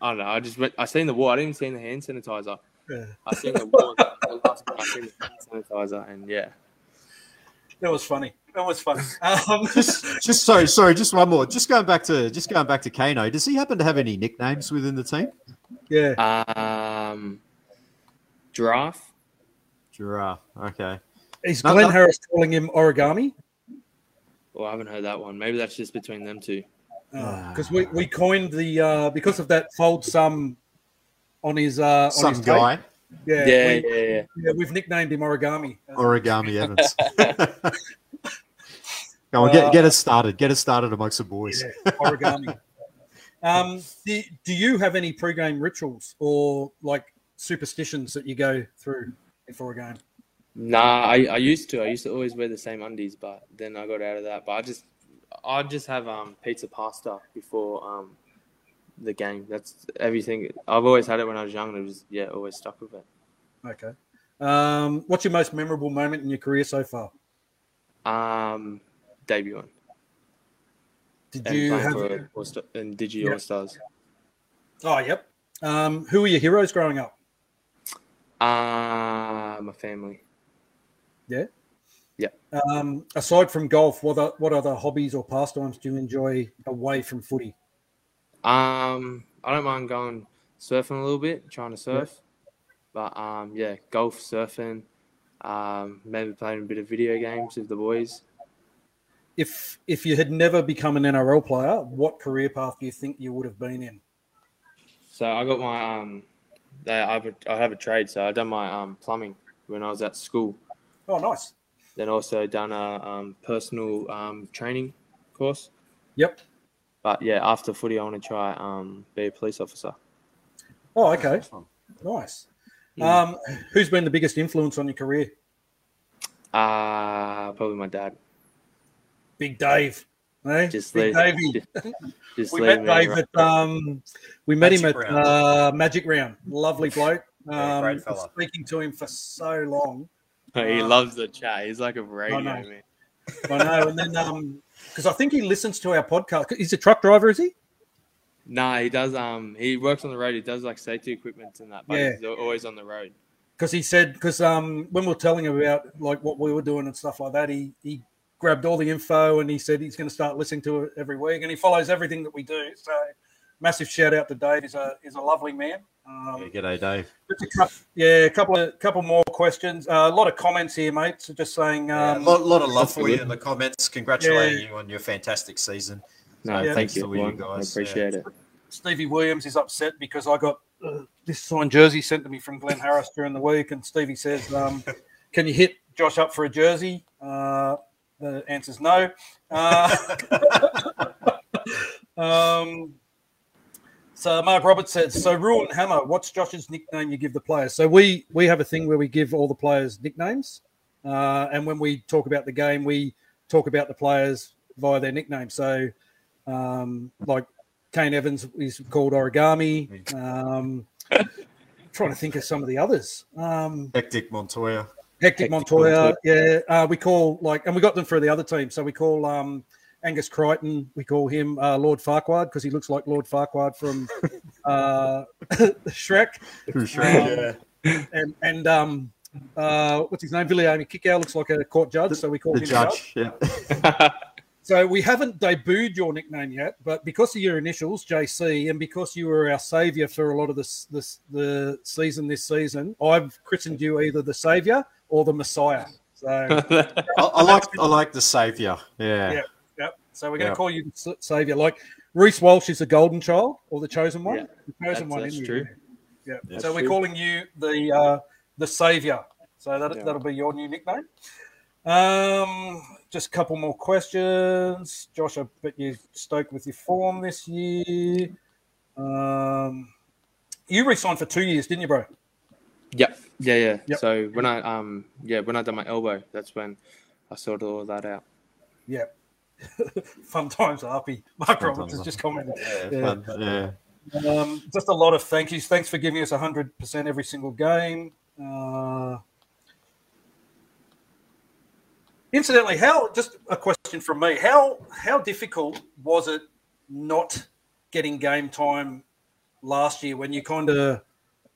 I don't know. I just went, I seen the wall. I didn't even see the hand sanitizer. Yeah. I seen the wall. The last time I seen hand sanitizer, and yeah. That was funny. That was funny. Um, just just sorry, sorry, just one more. Just going back to just going back to Kano. Does he happen to have any nicknames within the team? yeah. Um, giraffe. Giraffe. Okay. Is No, Glenn no. Harris calling him origami? Well, I haven't heard that one. Maybe that's just between them two. Because we, we coined the uh, because of that fold sum on his uh, on Some his tape. Guy. Yeah, Yeah, we, yeah, yeah. yeah, we've nicknamed him origami. Origami Evans. Go on, get, get us started. Get us started amongst the boys. Yeah, origami. um, do, do you have any pre-game rituals or like superstitions that you go through before a game? Nah, I, I used to. I used to always wear the same undies, but then I got out of that. But I just I just have um pizza pasta before um the game. That's everything. I've always had it when I was young. And it was yeah, always stuck with it. Okay. Um, what's your most memorable moment in your career so far? Um, debuting Did and you have? Star, and Digi Yeah. All Stars. Oh, yep. Um, who were your heroes growing up? Uh, my family. Yeah. Yeah. Um, aside from golf, what are, what other hobbies or pastimes do you enjoy away from footy? Um, I don't mind going surfing a little bit, trying to surf. But um, yeah, golf, surfing, um, maybe playing a bit of video games with the boys. If if you had never become an NRL player, what career path do you think you would have been in? So I got my um, they, I have a, I have a trade. So I done my um plumbing when I was at school. Oh, nice. Then also done a um, personal um training course. Yep. But yeah, after footy, I want to try um be a police officer. Oh, okay. Nice. Yeah. Um, who's been the biggest influence on your career? Uh probably my dad. Big Dave. Hey? Just Big leave, Davey. just, just we leave met me Dave right at um, we met him at uh, Magic Round. Lovely bloke. Yeah, Um, great fella. Speaking to him for so long. He Uh, loves the chat. He's like a radio know. man. I know. And then um, because I think he listens to our podcast. He's a truck driver, is he? No, he does. Um, he works on the road. He does like safety equipment and that. But Yeah. he's always on the road. Because he said because um, when we are telling him about like what we were doing and stuff like that, he he grabbed all the info and he said he's going to start listening to it every week, and he follows everything that we do. So massive shout out to Dave. He's a is a lovely man. Um, Yeah, g'day, Dave. A couple, yeah, a couple of couple more questions. Uh, a lot of comments here, mate. So just saying, Yeah, a um, lot, lot of love that's for you in the comments. Congratulating you on your fantastic season. No, Yeah. thank you, you everyone. I guys, appreciate it. Stevie Williams is upset because I got uh, this signed jersey sent to me from Glenn Harris during the week, and Stevie says, um, "Can you hit Josh up for a jersey?" Uh, the answer's no. Uh, um, so Mark Roberts says, "So Rule and Hammer, what's Josh's nickname you give the players?" So we we have a thing where we give all the players nicknames, uh, and when we talk about the game, we talk about the players via their nickname. So, um, like Kane Evans is called Origami. Um, trying to think of some of the others. Um, Hectic Montoya. Hectic Hectic Montoya, yeah. Uh, we call like, and we got them for the other team. So we call um, Angus Crichton. We call him uh, Lord Farquaad because he looks like Lord Farquaad from uh, Shrek. Shrek, Um, And and um, uh, what's his name? Viliame Kikau looks like a court judge, so we call The him judge. judge. Yeah. So we haven't debuted your nickname yet, but because of your initials, JC, and because you were our saviour for a lot of this, this the season this season, I've christened you either the saviour or the Messiah. So I, I like I like the savior. Yeah. Yeah. Yep. So we're going to call you the savior. Like Reece Walsh is the golden child or the chosen one. Yeah, the chosen that's- one. that's isn't true. Yeah. That's so we're true. calling you the uh, the savior. So that Yeah. that'll be your new nickname. Um, just a couple more questions. Josh, I bet you're stoked with your form this year. Um, you re-signed for two years, didn't you, bro? Yep. Yeah, yeah. Yep. So when I um yeah when I done my elbow, that's when I sorted all that out. Yeah. Fun times, Harpy. Mark Fun Roberts has just commented. Yeah. Yeah. yeah. Um, just a lot of thank yous. Thanks for giving us 100% every single game. Uh, incidentally, how just a question from me: how how difficult was it not getting game time last year when you kind of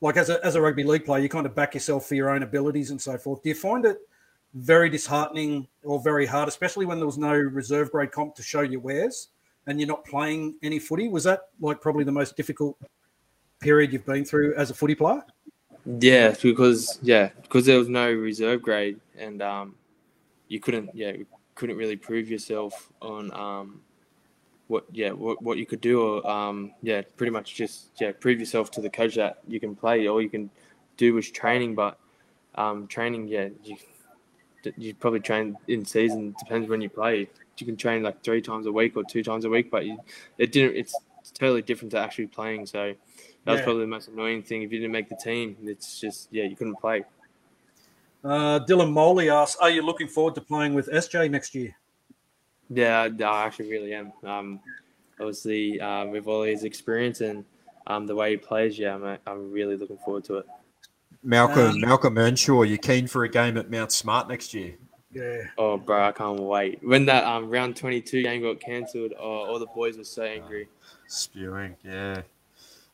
like as a as a rugby league player, you kind of back yourself for your own abilities and so forth. Do you find it very disheartening or very hard, especially when there was no reserve grade comp to show your wares? and you're not playing any footy. Was that like probably the most difficult period you've been through as a footy player? Yeah, because yeah, because there was no reserve grade, and um, you couldn't yeah couldn't really prove yourself on um, what yeah what, what you could do or um, yeah pretty much just yeah prove yourself to the coach that you can play. All you can do was training, but um, training yeah you you probably train in season depends when you play. You can train like three times a week or two times a week, but you, it didn't. It's totally different to actually playing. So that was Yeah. probably the most annoying thing. If you didn't make the team, it's just yeah, you couldn't play. Uh, Dylan Moley asks, "Are you looking forward to playing with SJ next year?" Yeah, no, I actually really am. Um, obviously, uh, with all his experience and um, the way he plays, yeah, I'm, I'm really looking forward to it. Malcolm Um, Malcolm Earnshaw, you keen for a game at Mount Smart next year? Yeah, Oh, bro, I can't wait. When that um, round 22 game got cancelled, oh, all the boys were so angry. Spewing, yeah. But,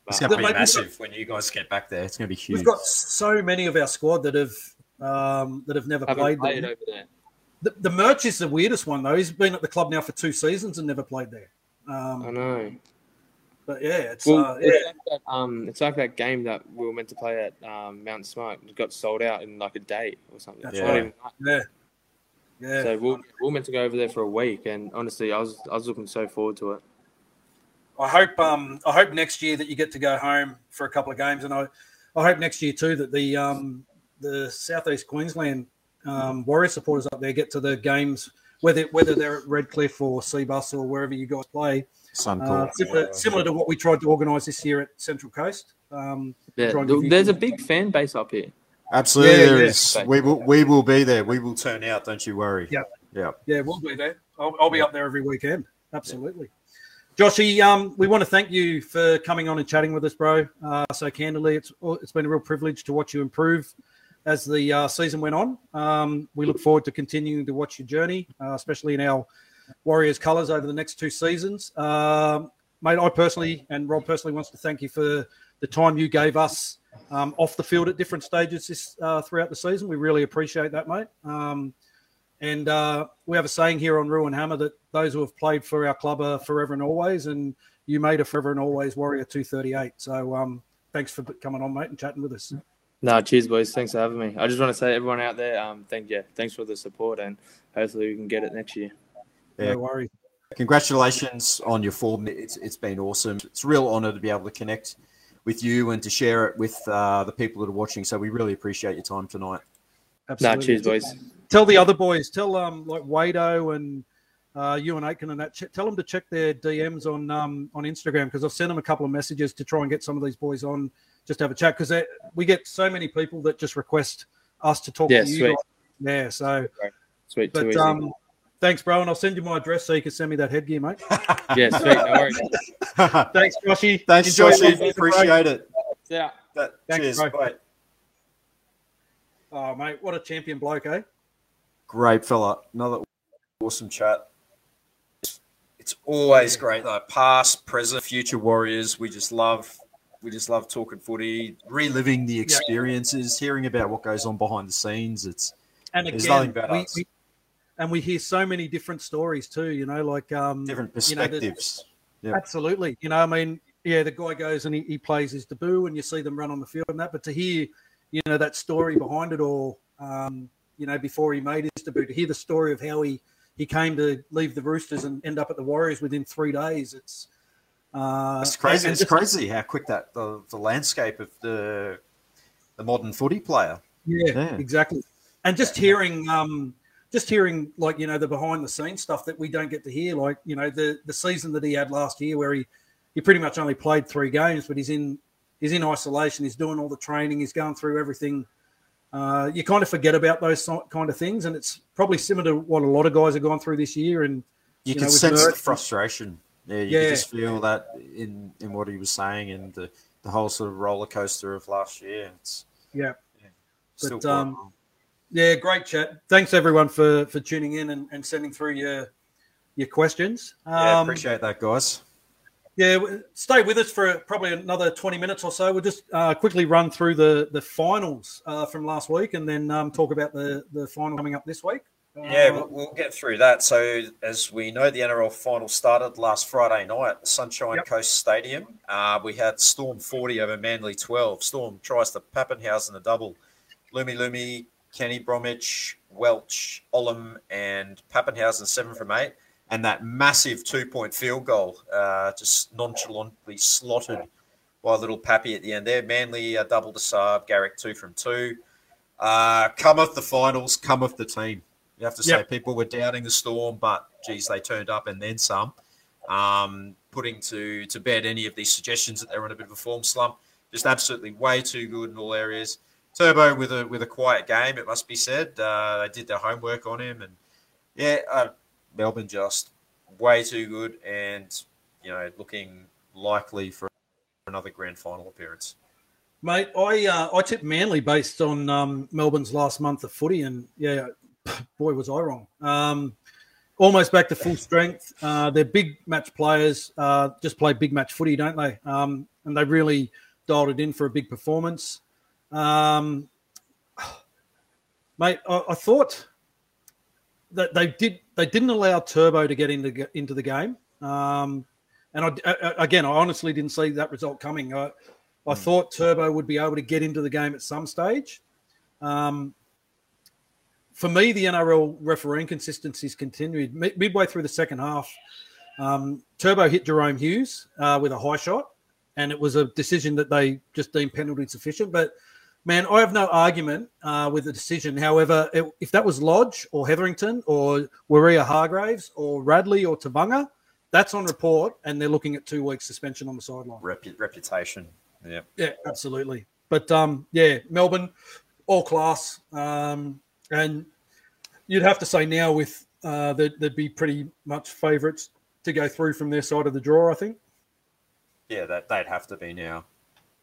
It's going to be mate, we've massive when you guys get back there. It's going to be huge. we've got so many of our squad that have um, that have never played played there. over there. The, the Merch is the weirdest one though. He's been at the club now for two seasons and never played there. I Um, know. But yeah, it's Well, uh, yeah. it's, like that, um, it's like that game that we were meant to play at um, Mount Smart. It got sold out in like a day or something. That's Not right. yeah, yeah. So we we're, we we're meant to go over there for a week, and honestly, I was I was looking so forward to it. I hope um, I hope next year that you get to go home for a couple of games, and I, I hope next year too that the um, the southeast Queensland um, Warrior supporters up there get to the games, whether whether they're at Redcliffe or Cbus or wherever you guys play. Uh, similar, similar to what we tried to organise this year at Central Coast. Um, Yeah, Try and give you- there's a big fan base up here. Absolutely, Yeah, there yeah. is. We will we will be there. We will turn out. Don't you worry. Yeah. Yeah. yeah, we'll be there. I'll, I'll be up there every weekend. Absolutely. Joshy, um, we want to thank you for coming on and chatting with us, bro. Uh, so candidly, it's it's been a real privilege to watch you improve as the uh, season went on. Um, we look forward to continuing to watch your journey, uh, especially in our Warriors colours over the next two seasons. Um, mate, I personally and Rob personally wants to thank you for the time you gave us um, off the field at different stages this, uh, throughout the season. We really appreciate that, mate. Um, and uh, we have a saying here on Ruin Hammer that those who have played for our club are forever and always, and you made a forever and always Warrior 238. So um, thanks for coming on, mate, and chatting with us. No, cheers, boys. Thanks for having me. I just want to say, everyone out there, um, thank you. Thanks for the support, and hopefully we can get it next year. Yeah. No worries. congratulations on your form. It's it's been awesome. It's a real honour to be able to connect with you and to share it with uh, the people that are watching. So we really appreciate your time tonight. Absolutely. Nah, cheers, boys. Tell the other boys, tell um like Wado and uh, you and Aitken and that. Ch- tell them to check their DMs on um on Instagram because I've sent them a couple of messages to try and get some of these boys on just have a chat because we get so many people that just request us to talk yeah, to you. Sweet. Yeah, so sweet. But um, thanks, bro, and I'll send you my address so you can send me that headgear, mate. yeah, sweet. No worries. thanks, Joshy. Thanks, Enjoy Joshy. Appreciate it. Yeah. That, thanks, cheers. Bro. Bye. Oh, mate, what a champion bloke, eh? Great fella. Another awesome chat. It's always great though. Past, present, future warriors. We just love we just love talking footy, reliving the experiences, yeah. hearing about what goes on behind the scenes. It's and again, we, we, and we hear so many different stories too. You know, like um, different perspectives. You know, Absolutely. You know, I mean, yeah, the guy goes and he, he, plays his debut, and you see them run on the field and that. But to hear, you know, that story behind it all, um, you know, before he made his debut, to hear the story of how he he came to leave the Roosters and end up at the Warriors within three days, it's uh, it's crazy. it's crazy how quick that the, the landscape of the the modern footy player. Yeah, yeah. exactly. And just hearing, um, just hearing like you know the behind the scenes stuff that we don't get to hear, like you know the the season that he had last year, where he he pretty much only played three games, but he's in he's in isolation. He's doing all the training. He's going through everything. Uh, you kind of forget about those kind of things, and it's probably similar to what a lot of guys have gone through this year. And you, you can know, sense the frustration yeah, you yeah. just feel that in in what he was saying and the, the whole sort of roller coaster of last year. It's yeah, yeah but um, yeah, great chat. Thanks everyone for for tuning in and, and sending through your your questions. Yeah, um, appreciate that, guys. Yeah, stay with us for probably another 20 minutes or so. We'll just uh, quickly run through the the finals uh, from last week and then um, talk about the, the final coming up this week. Yeah, we'll, we'll, get through that. So, as we know, the NRL final started last Friday night at Sunshine yep. Coast Stadium. Uh, we had Storm 40 over Manly 12. Storm tries to Papenhuyzen a double. Lumi Lumi, Kenny Bromwich, Welch, Olam, and Papenhuyzen, seven from eight. And that massive two point field goal, uh, just nonchalantly slotted by little Pappy at the end there. Manly uh, double to Saab, Garrick two from two. Uh, cometh the finals, come cometh the team. You have to say yep. people were doubting the Storm, but geez, they turned up and then some. Um, putting to to bed any of these suggestions that they're in a bit of a form slump. Just absolutely way too good in all areas. Turbo with a with a quiet game, it must be said. Uh, they did their homework on him, and yeah, uh, Melbourne just way too good, and you know looking likely for another grand final appearance. Mate, I uh, I tipped Manly based on um, Melbourne's last month of footy, and yeah, boy, was I wrong. Um, almost back to full strength. Uh, they're big match players, uh, just play big match footy, don't they? Um, and they really dialed it in for a big performance. Um, mate, I, I, thought that they did they didn't allow Turbo to get into into the game. Um, and I, I, again, I honestly didn't see that result coming. I, I hmm. thought Turbo would be able to get into the game at some stage. Um, for me, the NRL refereeing consistencies continued midway through the second half. Um, Turbo hit Jahrome Hughes uh, with a high shot, and it was a decision that they just deemed penalty sufficient. But man, I have no argument uh, with the decision. However, it, if that was Lodge or Hetherington or Waerea-Hargreaves or Radley or Tevaga, that's on report, and they're looking at two weeks suspension on the sideline. Repu- reputation, yeah, yeah, absolutely. But um, yeah, Melbourne, all class. Um, and you'd have to say now with uh, that they'd be pretty much favourites to go through from their side of the draw. I think. Yeah, that they'd have to be now.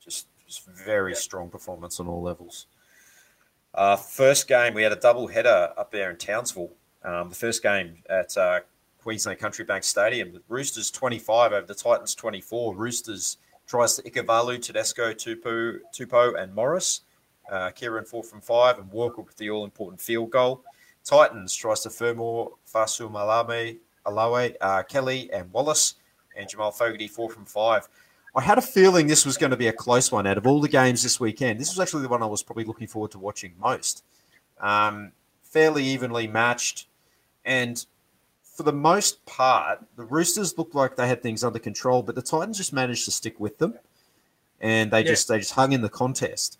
Just, just very strong performance on all levels. Uh, first game, we had a double header up there in Townsville. Um, the first game at uh, Queensland Country Bank Stadium. The Roosters 25 over the Titans 24. Roosters tries to Ikuvalu, Tedesco, Tupu, Tupou, and Morris. Uh, Kieran four from five, and Walker with the all important field goal. Titans tries to Fermor, Fasu Malame, Alawe, uh, Kelly, and Wallace, and Jamal Fogarty four from five. I had a feeling this was going to be a close one out of all the games this weekend. This was actually the one I was probably looking forward to watching most. Um, fairly evenly matched, and for the most part, the Roosters looked like they had things under control, but the Titans just managed to stick with them, and they yeah. just they just hung in the contest.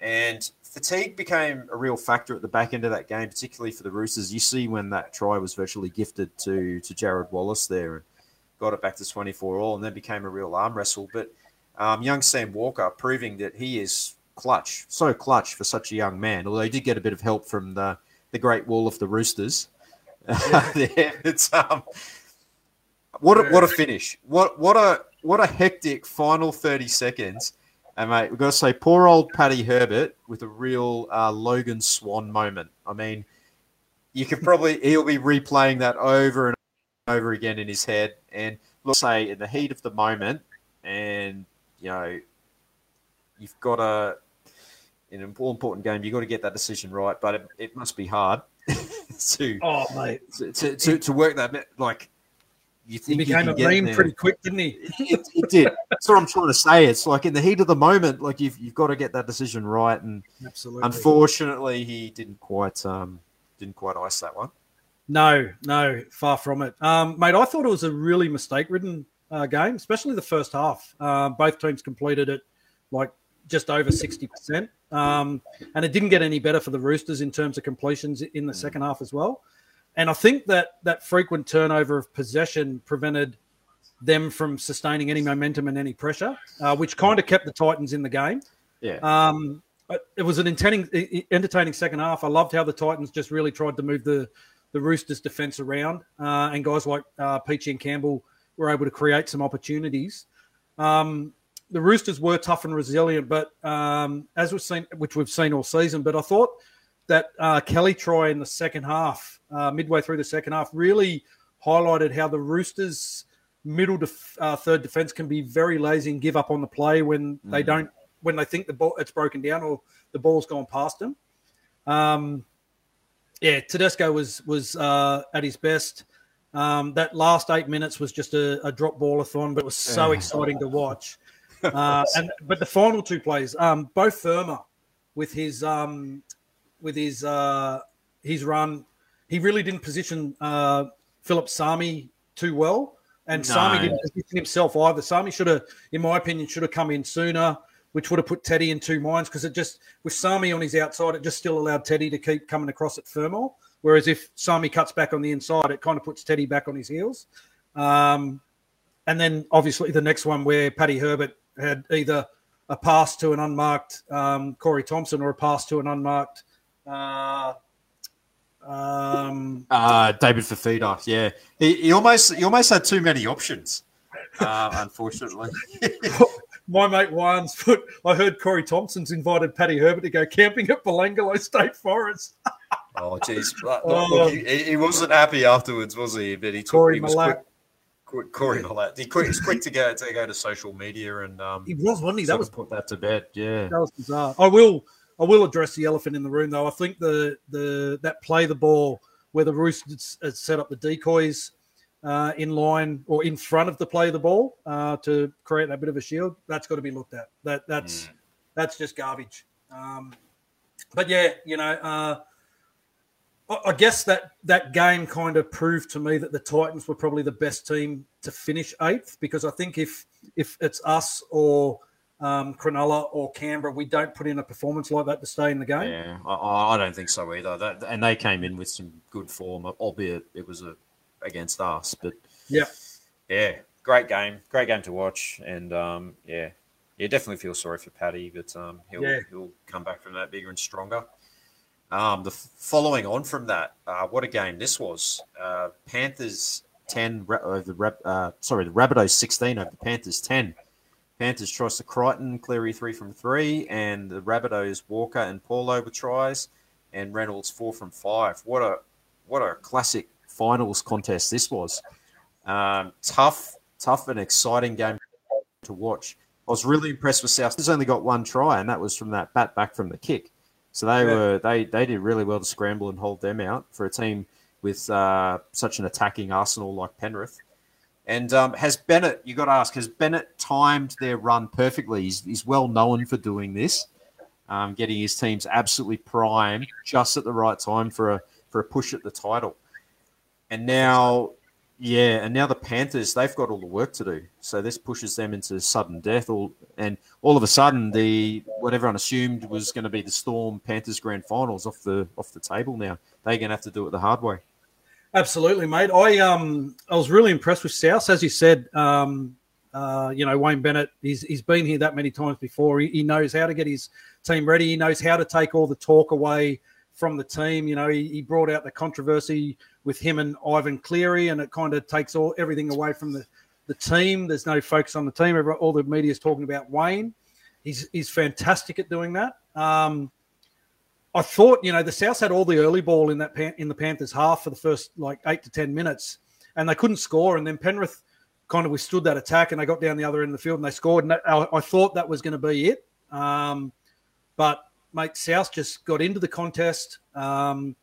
And fatigue became a real factor at the back end of that game, particularly for the Roosters. You see when that try was virtually gifted to to Jarrod Wallace there got it back to 24 all, and then became a real arm wrestle. But um, young Sam Walker proving that he is clutch, so clutch for such a young man. Although he did get a bit of help from the the Great Wall of the Roosters. Yeah. it's um, what a, what a finish! What what a what a hectic final 30 seconds and mate, we've got to say, poor old Paddy Herbert with a real uh, Logan Swann moment. I mean, you could probably he'll be replaying that over and over again in his head. And let's say in the heat of the moment, and you know, you've got a in an important game, you've got to get that decision right. But it, it must be hard to oh mate to, to, to work that like you think he became a meme pretty quick, didn't he? it, it, did. That's what I'm trying to say. It's like in the heat of the moment, like you've you've got to get that decision right, and absolutely, unfortunately, he didn't quite um didn't quite ice that one. No, no, far from it, um, mate. I thought it was a really mistake-ridden uh, game, especially the first half. Uh, both teams completed it like just over sixty percent, um, and it didn't get any better for the Roosters in terms of completions in the mm. second half as well. And I think that that frequent turnover of possession prevented them from sustaining any momentum and any pressure, uh, which kind of kept the Titans in the game. Yeah. Um, it was an entertaining, entertaining second half. I loved how the Titans just really tried to move the the Roosters' defense around, uh, and guys like uh, Peachy and Campbell were able to create some opportunities. Um, the Roosters were tough and resilient, but um, as we've seen, which we've seen all season, but I thought that uh, Kelly try in the second half, uh, midway through the second half, really highlighted how the Roosters' middle to uh, third defense can be very lazy and give up on the play when mm. they don't when they think the ball it's broken down or the ball's gone past them. Um, yeah, Tedesco was was uh, at his best. Um, that last eight minutes was just a, a drop ballathon, but it was so exciting to watch. Uh, and but the final two plays, um, Beau Fermor with his um, with his uh, his run. He really didn't position uh, Phillip Sami too well, and no. Sami didn't position himself either. Sami should have, in my opinion, should have come in sooner, which would have put Teddy in two minds because it just with Sami on his outside, it just still allowed Teddy to keep coming across at Fermor. Whereas if Sami cuts back on the inside, it kind of puts Teddy back on his heels. Um, and then obviously the next one where Paddy Herbert had either a pass to an unmarked um, Corey Thompson or a pass to an unmarked uh, um, uh, David Fifita, yeah, he, he, almost he almost had too many options, uh, unfortunately. My mate Wines put. I heard Corey Thompson's invited Paddy Herbert to go camping at Belanglo State Forest. oh, jeez, oh. he, he, wasn't happy afterwards, was he? But he took, Corey he was quick, quick, Corey Malat. He quick, was quick to go to go to social media and um, he was, wasn't he? That was put that to bed. Yeah, that was bizarre. I will I will address the elephant in the room, though. I think the the that play the ball where the Roosters set up the decoys uh, in line or in front of the play of the ball uh, to create that bit of a shield. That's got to be looked at. That that's mm. that's just garbage. Um, but yeah, you know, uh, I, I guess that that game kind of proved to me that the Titans were probably the best team to finish eighth because I think if if it's us or um, Cronulla or Canberra, we don't put in a performance like that to stay in the game. Yeah, I, I don't think so either. That, and they came in with some good form, albeit it was a, against us. But yeah, yeah, great game, great game to watch, and um, yeah, yeah, definitely feel sorry for Paddy, but um, he'll yeah. he'll come back from that bigger and stronger. Um, the following on from that, uh, what a game this was! Uh, Panthers ten over the uh, sorry the Rabbitohs sixteen over the Panthers ten. Panthers tries to Crichton, Cleary three from three, and the Rabbitohs Walker and Paulo with tries, and Reynolds four from five. What a what a classic finals contest this was. Um, tough, tough and exciting game to watch. I was really impressed with South. He's only got one try, and that was from that bat back from the kick. So they yeah. were they they did really well to scramble and hold them out for a team with uh, such an attacking arsenal like Penrith. And um, has Bennett, you got to ask, has Bennett timed their run perfectly? He's, he's well known for doing this, um, getting his teams absolutely prime just at the right time for a for a push at the title. And now Yeah, and now the Panthers, they've got all the work to do. So this pushes them into sudden death. All, and all of a sudden, the what everyone assumed was going to be the Storm Panthers grand finals off the off the table now. They're going to have to do it the hard way. Absolutely, mate. I um I was really impressed with South, as you said. Um, uh, you know Wayne Bennett, he's he's been here that many times before. He, he knows how to get his team ready. He knows how to take all the talk away from the team. You know, he, he brought out the controversy with him and Ivan Cleary, and it kind of takes all everything away from the, the team. There's no focus on the team. All the media is talking about Wayne. He's he's fantastic at doing that. Um, I thought, you know, the South had all the early ball in that in the Panthers half for the first like eight to ten minutes, and they couldn't score. And then Penrith kind of withstood that attack, and they got down the other end of the field and they scored. And I, I thought that was going to be it. Um, but mate, South just got into the contest. Um,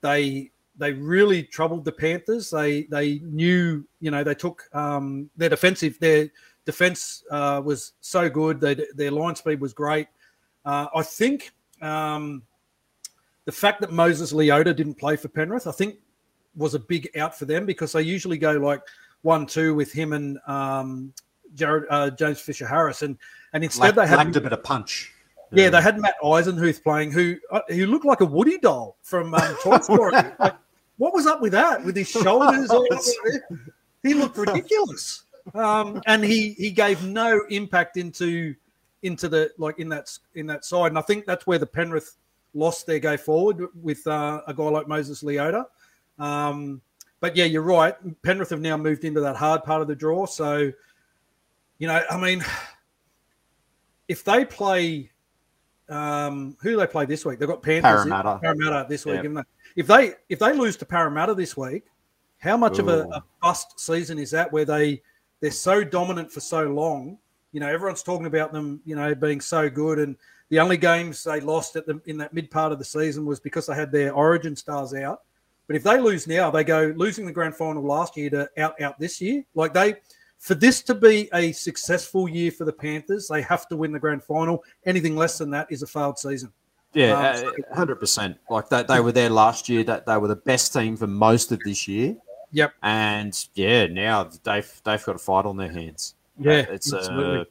they they really troubled the Panthers. They they knew, you know, they took um, their defensive their defense uh, was so good. They, their line speed was great. Uh, I think um, the fact that Moses Leota didn't play for Penrith, I think, was a big out for them because they usually go like one two with him and um, Jared, uh, James Fisher Harris, and and instead lacked, they had lacked a bit of punch. Yeah, they had Matt Eisenhuth playing, who uh, who looked like a Woody doll from um, Toy Story. like, what was up with that? With his shoulders, all he looked ridiculous. Um, and he he gave no impact into into the like in that in that side. And I think that's where the Penrith lost their go forward with uh, a guy like Moses Leota. Um, but yeah, you're right. Penrith have now moved into that hard part of the draw. So, you know, I mean, if they play um, who do they play this week? They've got Panthers, Parramatta, Parramatta this week. Yep. If they if they lose to Parramatta this week, how much Ooh. of a, a, bust season is that? Where they they're so dominant for so long. You know, everyone's talking about them. You know, being so good, and the only games they lost at the in that mid part of the season was because they had their Origin stars out. But if they lose now, they go losing the grand final last year to out out this year. Like they for this to be a successful year for the Panthers, they have to win the grand final. Anything less than that is a failed season. Yeah, um, uh, hundred percent. Like that, they were there last year. That they were the best team for most of this year. Yep. And yeah, now they've they've got a fight on their hands. Yeah, it's absolutely. a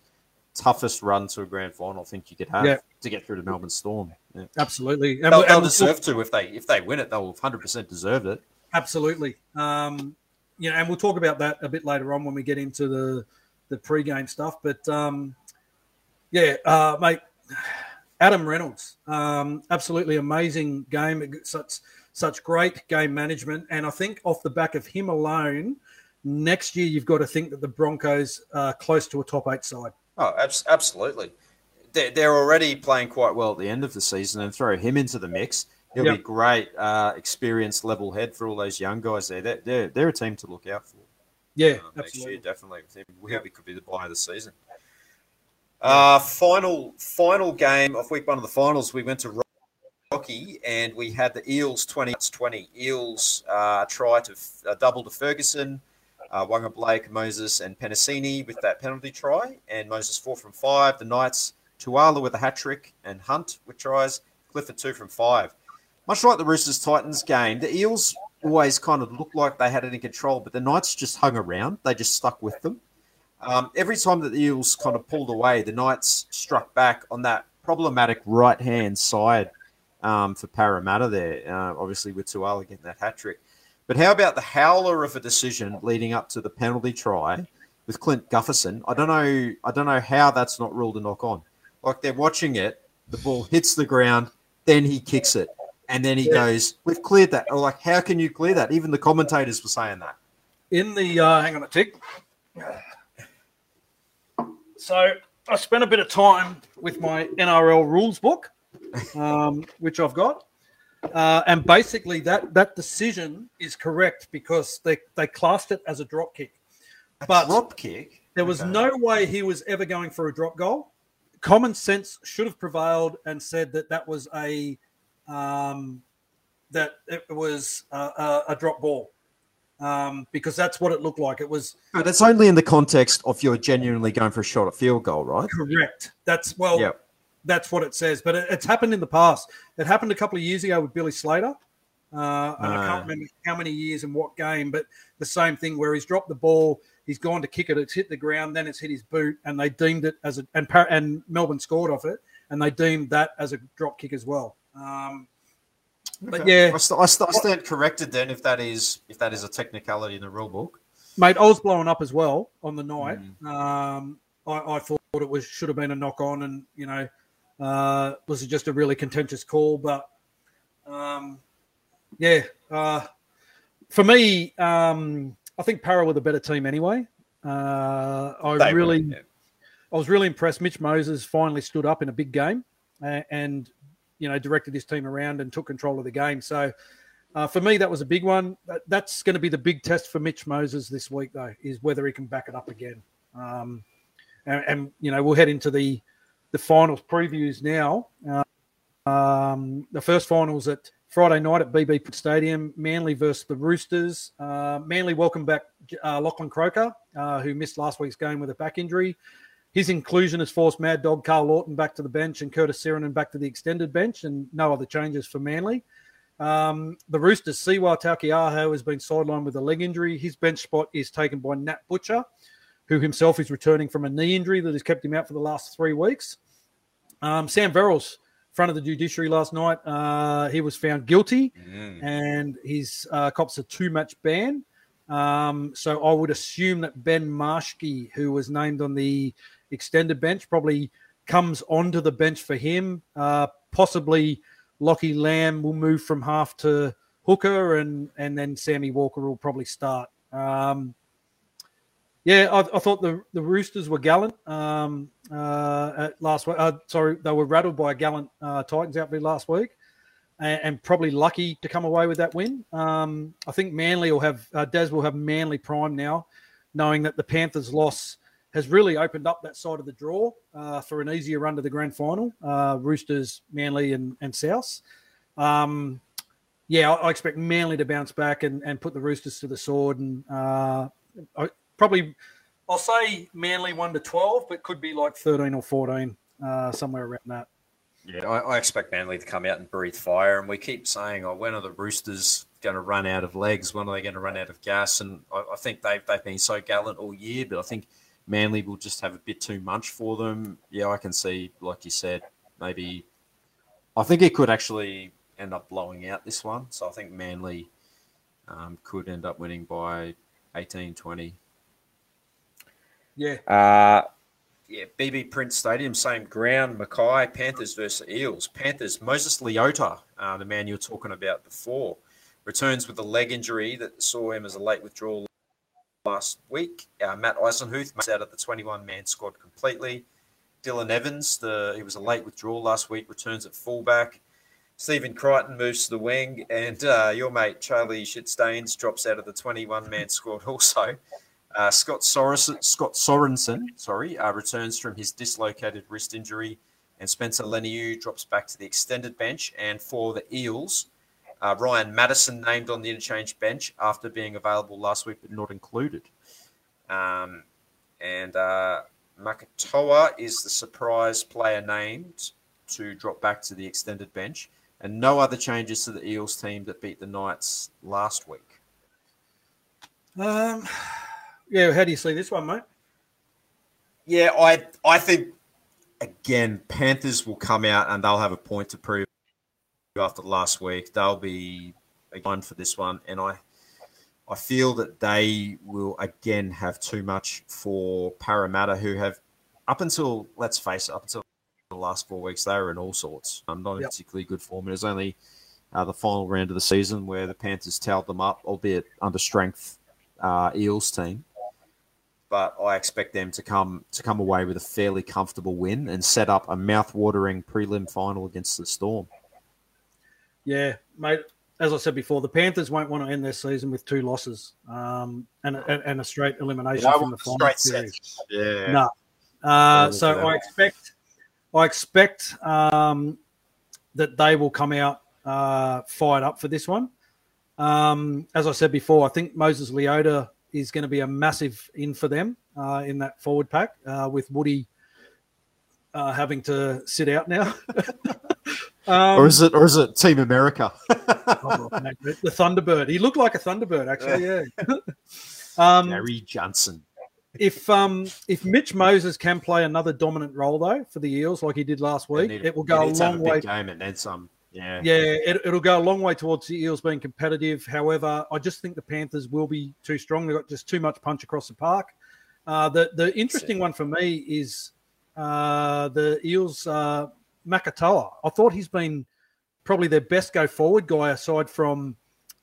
toughest run to a grand final I think you could have yep. to get through the Melbourne Storm. Yeah. Absolutely, and, they'll, they'll deserve to if they if they win it. They'll hundred percent deserve it. Absolutely. Um, you know, and we'll talk about that a bit later on when we get into the the pre-game stuff. But um, yeah, uh, mate, Adam Reynolds, um, absolutely amazing game. Such such great game management, and I think off the back of him alone, next year you've got to think that the Broncos are close to a top eight side. Oh, absolutely. They're, they're already playing quite well at the end of the season, and throw him into the mix he'll yep. be great, uh, experienced level head for all those young guys there. They're, they're, they're a team to look out for. Yeah, uh, next year definitely. We he could be the player of the season. Uh, final final game of week one of the finals, we went to Rocky and we had the Eels 20 20. Eels uh, try to uh, double to Ferguson, uh, Waqa Blake, Moses, and Penisini with that penalty try, and Moses four from five. The Knights, Tuala with a hat trick, and Hunt with tries. Clifford two from five much like the Roosters Titans game, the Eels always kind of looked like they had it in control, but the Knights just hung around. They just stuck with them. Um, every time that the Eels kind of pulled away, the Knights struck back on that problematic right hand side um, for Parramatta there, uh, obviously with Tuala getting that hat trick. But how about the howler of a decision leading up to the penalty try with Clint Gutherson? I don't know. I don't know how that's not ruled a knock on. Like they're watching it, the ball hits the ground, then he kicks it and then he yeah. goes, "We've cleared that." Or like, how can you clear that? Even the commentators were saying that. In the uh, hang on a tick. So I spent a bit of time with my NRL rules book, um, which I've got, uh, and basically that that decision is correct because they they classed it as a drop kick. A but drop kick. There was okay. no way he was ever going for a drop goal. Common sense should have prevailed and said that that was a um, that it was a, a drop ball um, because that's what it looked like. It was. But it's only in the context of you're genuinely going for a shot at field goal, right? Correct. That's well. Yep. That's what it says. But it, it's happened in the past. It happened a couple of years ago with Billy Slater. Uh, and I can't ah. remember how many years and what game, but the same thing where he's dropped the ball, he's gone to kick it, it's hit the ground, then it's hit his boot, and they deemed it as a and and Melbourne scored off it, and they deemed that as a drop kick as well. Um, but Okay. yeah, I, st- I, st- I stand corrected then if that is if that is a technicality in the rule book. mate, I was blowing up as well on the night. Mm. Um, I, I thought it was should have been a knock on, and you know, uh, was just a really contentious call. But um, yeah, uh, for me, um, I think Parra were the better team anyway. Uh, I They were, really, yeah. I was really impressed. Mitch Moses finally stood up in a big game and, and you know directed his team around and took control of the game. So uh, for me, that was a big one. That, that's going to be the big test for Mitch Moses this week, though, is whether he can back it up again. Um, and, and you know we'll head into the the finals previews now. Uh, um, the first finals at Friday night at BB Stadium, Manly versus the Roosters. Uh, Manly welcome back uh, Lachlan Croker, uh, who missed last week's game with a back injury. His inclusion has forced Mad Dog Karl Lawton back to the bench and Curtis Sironen back to the extended bench, and no other changes for Manly. Um, the Roosters, Siwa Taukeiaho has been sidelined with a leg injury. His bench spot is taken by Nat Butcher, who himself is returning from a knee injury that has kept him out for the last three weeks. Um, Sam Verrills, front of the judiciary last night, uh, he was found guilty Mm. and his uh, cops a two match ban. Um, so I would assume that Ben Marschke, who was named on the extended bench, probably comes onto the bench for him. Uh, possibly Lockie Lam will move from half to hooker, and and then Sammy Walker will probably start. Um, yeah, I, I thought the the Roosters were gallant um, uh, last week. Uh, sorry, they were rattled by a gallant uh, Titans outfit last week, and, and probably lucky to come away with that win. Um, I think Manly will have uh, Daz will have Manly prime now, knowing that the Panthers' loss has really opened up that side of the draw uh, for an easier run to the grand final. Uh, Roosters, Manly, and and South. Um, yeah, I, I expect Manly to bounce back and, and put the Roosters to the sword, and uh, I, probably I'll say Manly one to twelve, but could be like thirteen or fourteen, uh, somewhere around that. Yeah, I, I expect Manly to come out and breathe fire. And we keep saying, oh, when are the Roosters going to run out of legs? When are they going to run out of gas? And I, I think they've, they've been so gallant all year, but I think Manly will just have a bit too much for them. Yeah, I can see, like you said, maybe. I think it could actually end up blowing out this one. So I think Manly um, could end up winning by 18 20. Yeah, Uh, yeah, BB Print Stadium, same ground. Mackay, Panthers versus Eels. Panthers, Moses Leota, uh, the man you were talking about before, returns with a leg injury that saw him as a late withdrawal last week. Uh, Matt Eisenhuth makes out of the 21 man squad completely. Dylan Evans, the he was a late withdrawal last week, returns at fullback. Stephen Crichton moves to the wing, and uh, your mate Charlie Shitstains drops out of the 21 man squad also. Uh, Scott Sorensen, Scott Sorensen, sorry, uh, returns from his dislocated wrist injury, and Spencer Leniu drops back to the extended bench. And for the Eels, uh, Ryan Matterson named on the interchange bench after being available last week but not included. Um, and uh, Makatoa is the surprise player named to drop back to the extended bench, and no other changes to the Eels team that beat the Knights last week. um, yeah. How do you see this one, mate? Yeah, I I think again Panthers will come out and they'll have a point to prove after last week. They'll be one for this one, and I I feel that they will again have too much for Parramatta, who have up until let's face it, up until the last four weeks they were in all sorts. Um, not in Yep. particularly good form. It was only uh, the final round of the season where the Panthers towed them up, albeit under strength uh, Eels team but I expect them to come to come away with a fairly comfortable win and set up a mouth-watering prelim final against the Storm. Yeah, mate. As I said before, the Panthers won't want to end their season with two losses um, and, and, and a straight elimination from the final series. Yeah. No. Uh, so I expect, I expect um, that they will come out uh, fired up for this one. Um, as I said before, I think Moses Leota is going to be a massive in for them uh, in that forward pack uh, with Woody uh, having to sit out now. um, Or is it or is it Team America? oh, the Thunderbird. He looked like a Thunderbird, actually. Yeah. um, Gary Johnson. If um if Mitch Moses can play another dominant role though for the Eels like he did last week, it, it will go a long a way. Game and then some. Yeah, yeah, it, will go a long way towards the Eels being competitive. However, I just think the Panthers will be too strong. They've got just too much punch across the park. Uh, the the interesting one for me is uh, the Eels uh, Makatoa. I thought he's been probably their best go forward guy aside from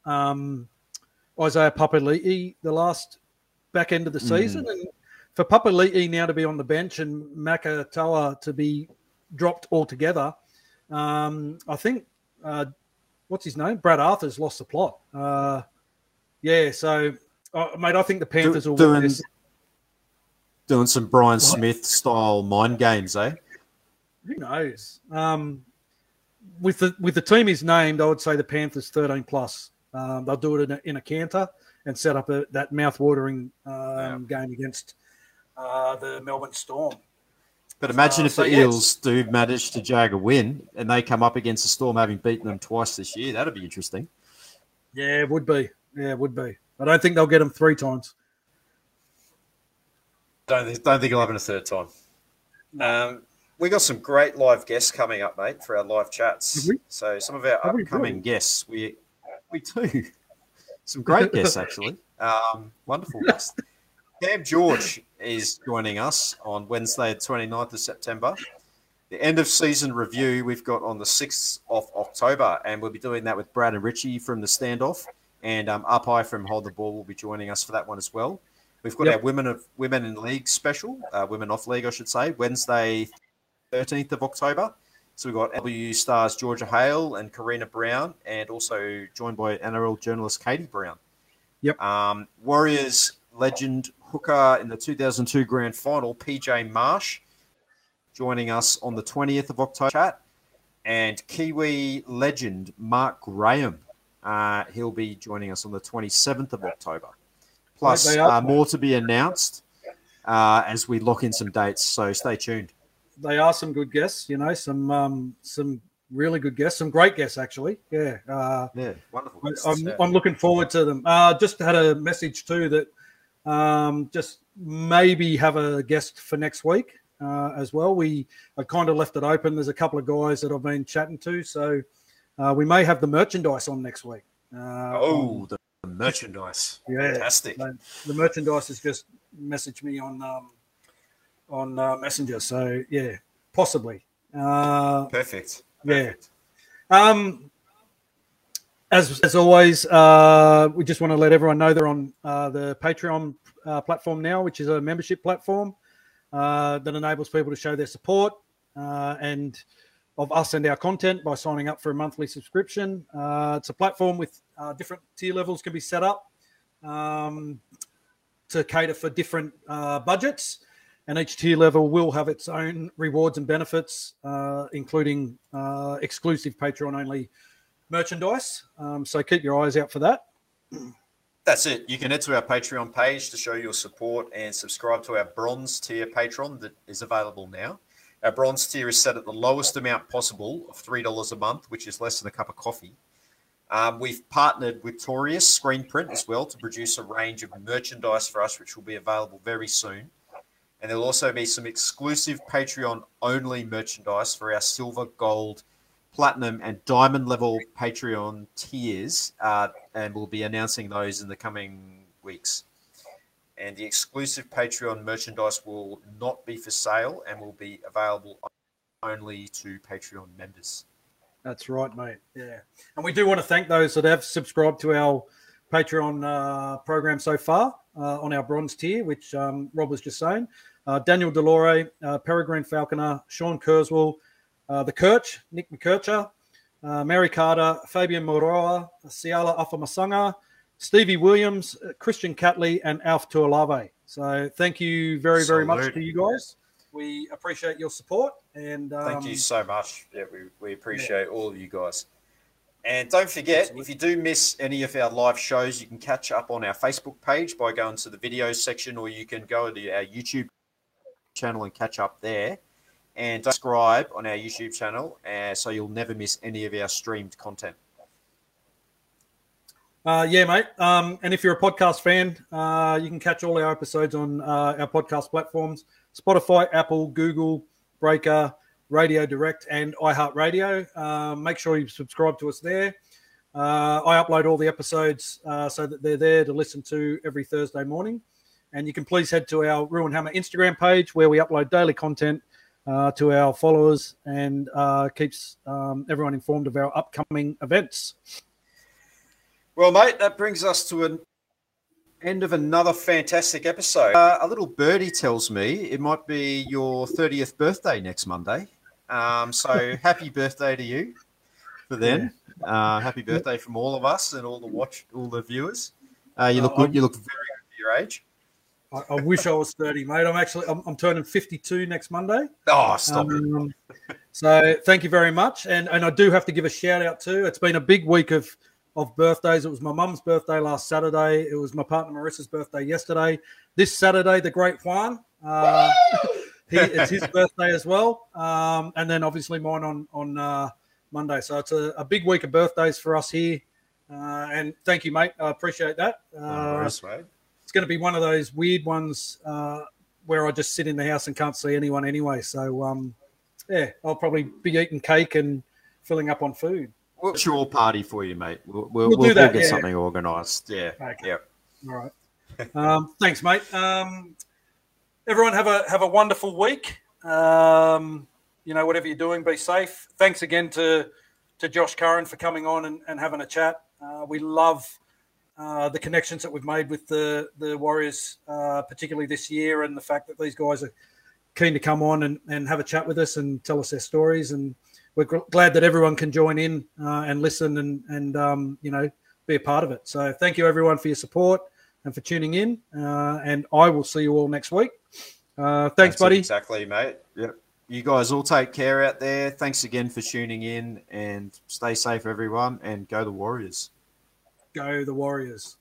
um, Isaiah Papali'i the last back end of the hmm. season. Mm. And for Papali'i now to be on the bench and Makatoa to be dropped altogether, um, I think uh, what's his name? Brad Arthur's lost the plot. Uh, yeah, so uh, mate, I think the Panthers Do, will doing, this. Doing some Brian? Smith style mind games, eh? Who knows? Um, with the with the team is named, I would say the Panthers thirteen plus. Um, they'll do it in a, in a canter and set up a, that mouth-watering um, yeah. game against uh, the Melbourne Storm. But imagine uh, if so the Eels do manage to jag a win and they come up against the Storm having beaten them twice this year. That'd be interesting. Yeah, it would be. Yeah, it would be. I don't think they'll get them three times. Don't think, don't think he'll have it a third time. Um, we got some great live guests coming up, mate, for our live chats. So some of our Have upcoming guests, we we do some great guests actually. Um, wonderful guests. Cam George is joining us on Wednesday, 29th of September. The end of season review we've got on the 6th of October, and we'll be doing that with Brad and Richie from the standoff, and um, Up High from Hold the Ball will be joining us for that one as well. We've got yep. our women of women in league special, uh, women off league, I should say, Wednesday, 13th of October. So we've got LBU stars Georgia Hale and Karina Brown, and also joined by NRL journalist Katie Brown. Yep. Um, Warriors legend hooker in the 2002 grand final, PJ Marsh, joining us on the 20th of October chat. And Kiwi legend Mark Graham, uh, he'll be joining us on the 27th of October. Plus, uh, more to be announced uh, as we lock in some dates. So stay tuned they are some good guests. You know, some um, some really good guests, some great guests actually. Yeah, uh, yeah, wonderful. I'm, yeah. I'm looking forward to them. Uh, just had a message too that um, just maybe have a guest for next week uh, as well. We I kind of left it open. There's a couple of guys that I've been chatting to, so uh, we may have the merchandise on next week. Uh, oh, the merchandise! Yeah, fantastic. The merchandise has just messaged me on. Um, on uh, Messenger. So yeah, possibly. Uh, Perfect. Yeah. Um, as, as always, uh, we just want to let everyone know they're on uh, the Patreon uh, platform now, which is a membership platform uh, that enables people to show their support uh, and of us and our content by signing up for a monthly subscription. Uh, it's a platform with uh, different tier levels can be set up um, to cater for different uh, budgets and each tier level will have its own rewards and benefits, uh, including uh, exclusive Patreon only merchandise. Um, so keep your eyes out for that. That's it. You can head to our Patreon page to show your support and subscribe to our bronze tier Patreon that is available now. Our bronze tier is set at the lowest amount possible of $3 a month, which is less than a cup of coffee. Um, we've partnered with Torius Screen Print as well to produce a range of merchandise for us, which will be available very soon. And there'll also be some exclusive Patreon only merchandise for our silver, gold, platinum, and diamond level Patreon tiers. Uh, and we'll be announcing those in the coming weeks. And the exclusive Patreon merchandise will not be for sale and will be available only to Patreon members. That's right, mate. Yeah. And we do want to thank those that have subscribed to our Patreon uh, program so far uh, on our bronze tier, which um, Rob was just saying Daniel Delore, uh, Peregrine Falconer, Sean Kurzweil, uh, The Kirch, Nick McKercher, uh, Mary Carter, Fabian Moroa, Siala Afamasanga, Stevie Williams, uh, Christian Catley, and Alf Tuolave. So thank you very, very Salute. much to you guys. We appreciate your support. And um, thank you so much. Yeah, we, we appreciate yeah. all of you guys. And don't forget, Absolutely. if you do miss any of our live shows, you can catch up on our Facebook page by going to the videos section, or you can go to our YouTube channel and catch up there. And subscribe on our YouTube channel uh, so you'll never miss any of our streamed content. Uh, yeah, mate. Um, and if you're a podcast fan, uh, you can catch all our episodes on uh, our podcast platforms Spotify, Apple, Google, Breaker, Radio Direct, and iHeartRadio. Um, make sure you subscribe to us there. Uh, I upload all the episodes uh, so that they're there to listen to every Thursday morning. And you can please head to our Ruin Hammer Instagram page where we upload daily content uh, to our followers and keeps um, everyone informed of our upcoming events. Well, mate, that brings us to an end of another fantastic episode. Uh, a little birdie tells me it might be your 30th birthday next Monday. Um, so happy birthday to you for then. Uh, happy birthday from all of us and all the watch, all the viewers. Uh, you look good. You look very good for your age. I, I, wish I was 30, mate. I'm actually I'm, I'm turning 52 next Monday. Oh, stop um, it. so thank you very much. And and I do have to give a shout out too. It's been a big week of of birthdays. It was my mum's birthday last Saturday. It was my partner Marissa's birthday yesterday. This Saturday, the great Juan. Uh, he, it's his birthday as well. Um, and then obviously mine on on uh, Monday. So it's a, a, big week of birthdays for us here. Uh, and thank you, mate. I appreciate that. Uh, it's going to be one of those weird ones uh, where I just sit in the house and can't see anyone anyway. So um, yeah, I'll probably be eating cake and filling up on food. What's your party for you, mate. We'll, we'll, we'll, we'll get yeah. something organised. Yeah. Okay. Yep. All right. Um, thanks, mate. Um, everyone have a have a wonderful week. Um, you know, whatever you're doing, be safe. Thanks again to to Josh Curran for coming on and, and having a chat. Uh, we love uh, the connections that we've made with the the Warriors, uh, particularly this year, and the fact that these guys are keen to come on and, and have a chat with us and tell us their stories and we're glad that everyone can join in uh, and listen and and um, you know be a part of it. So thank you everyone for your support and for tuning in. Uh, and I will see you all next week. Uh, thanks, That's buddy. Exactly, mate. Yep. You guys all take care out there. Thanks again for tuning in and stay safe, everyone. And go the Warriors. Go the Warriors.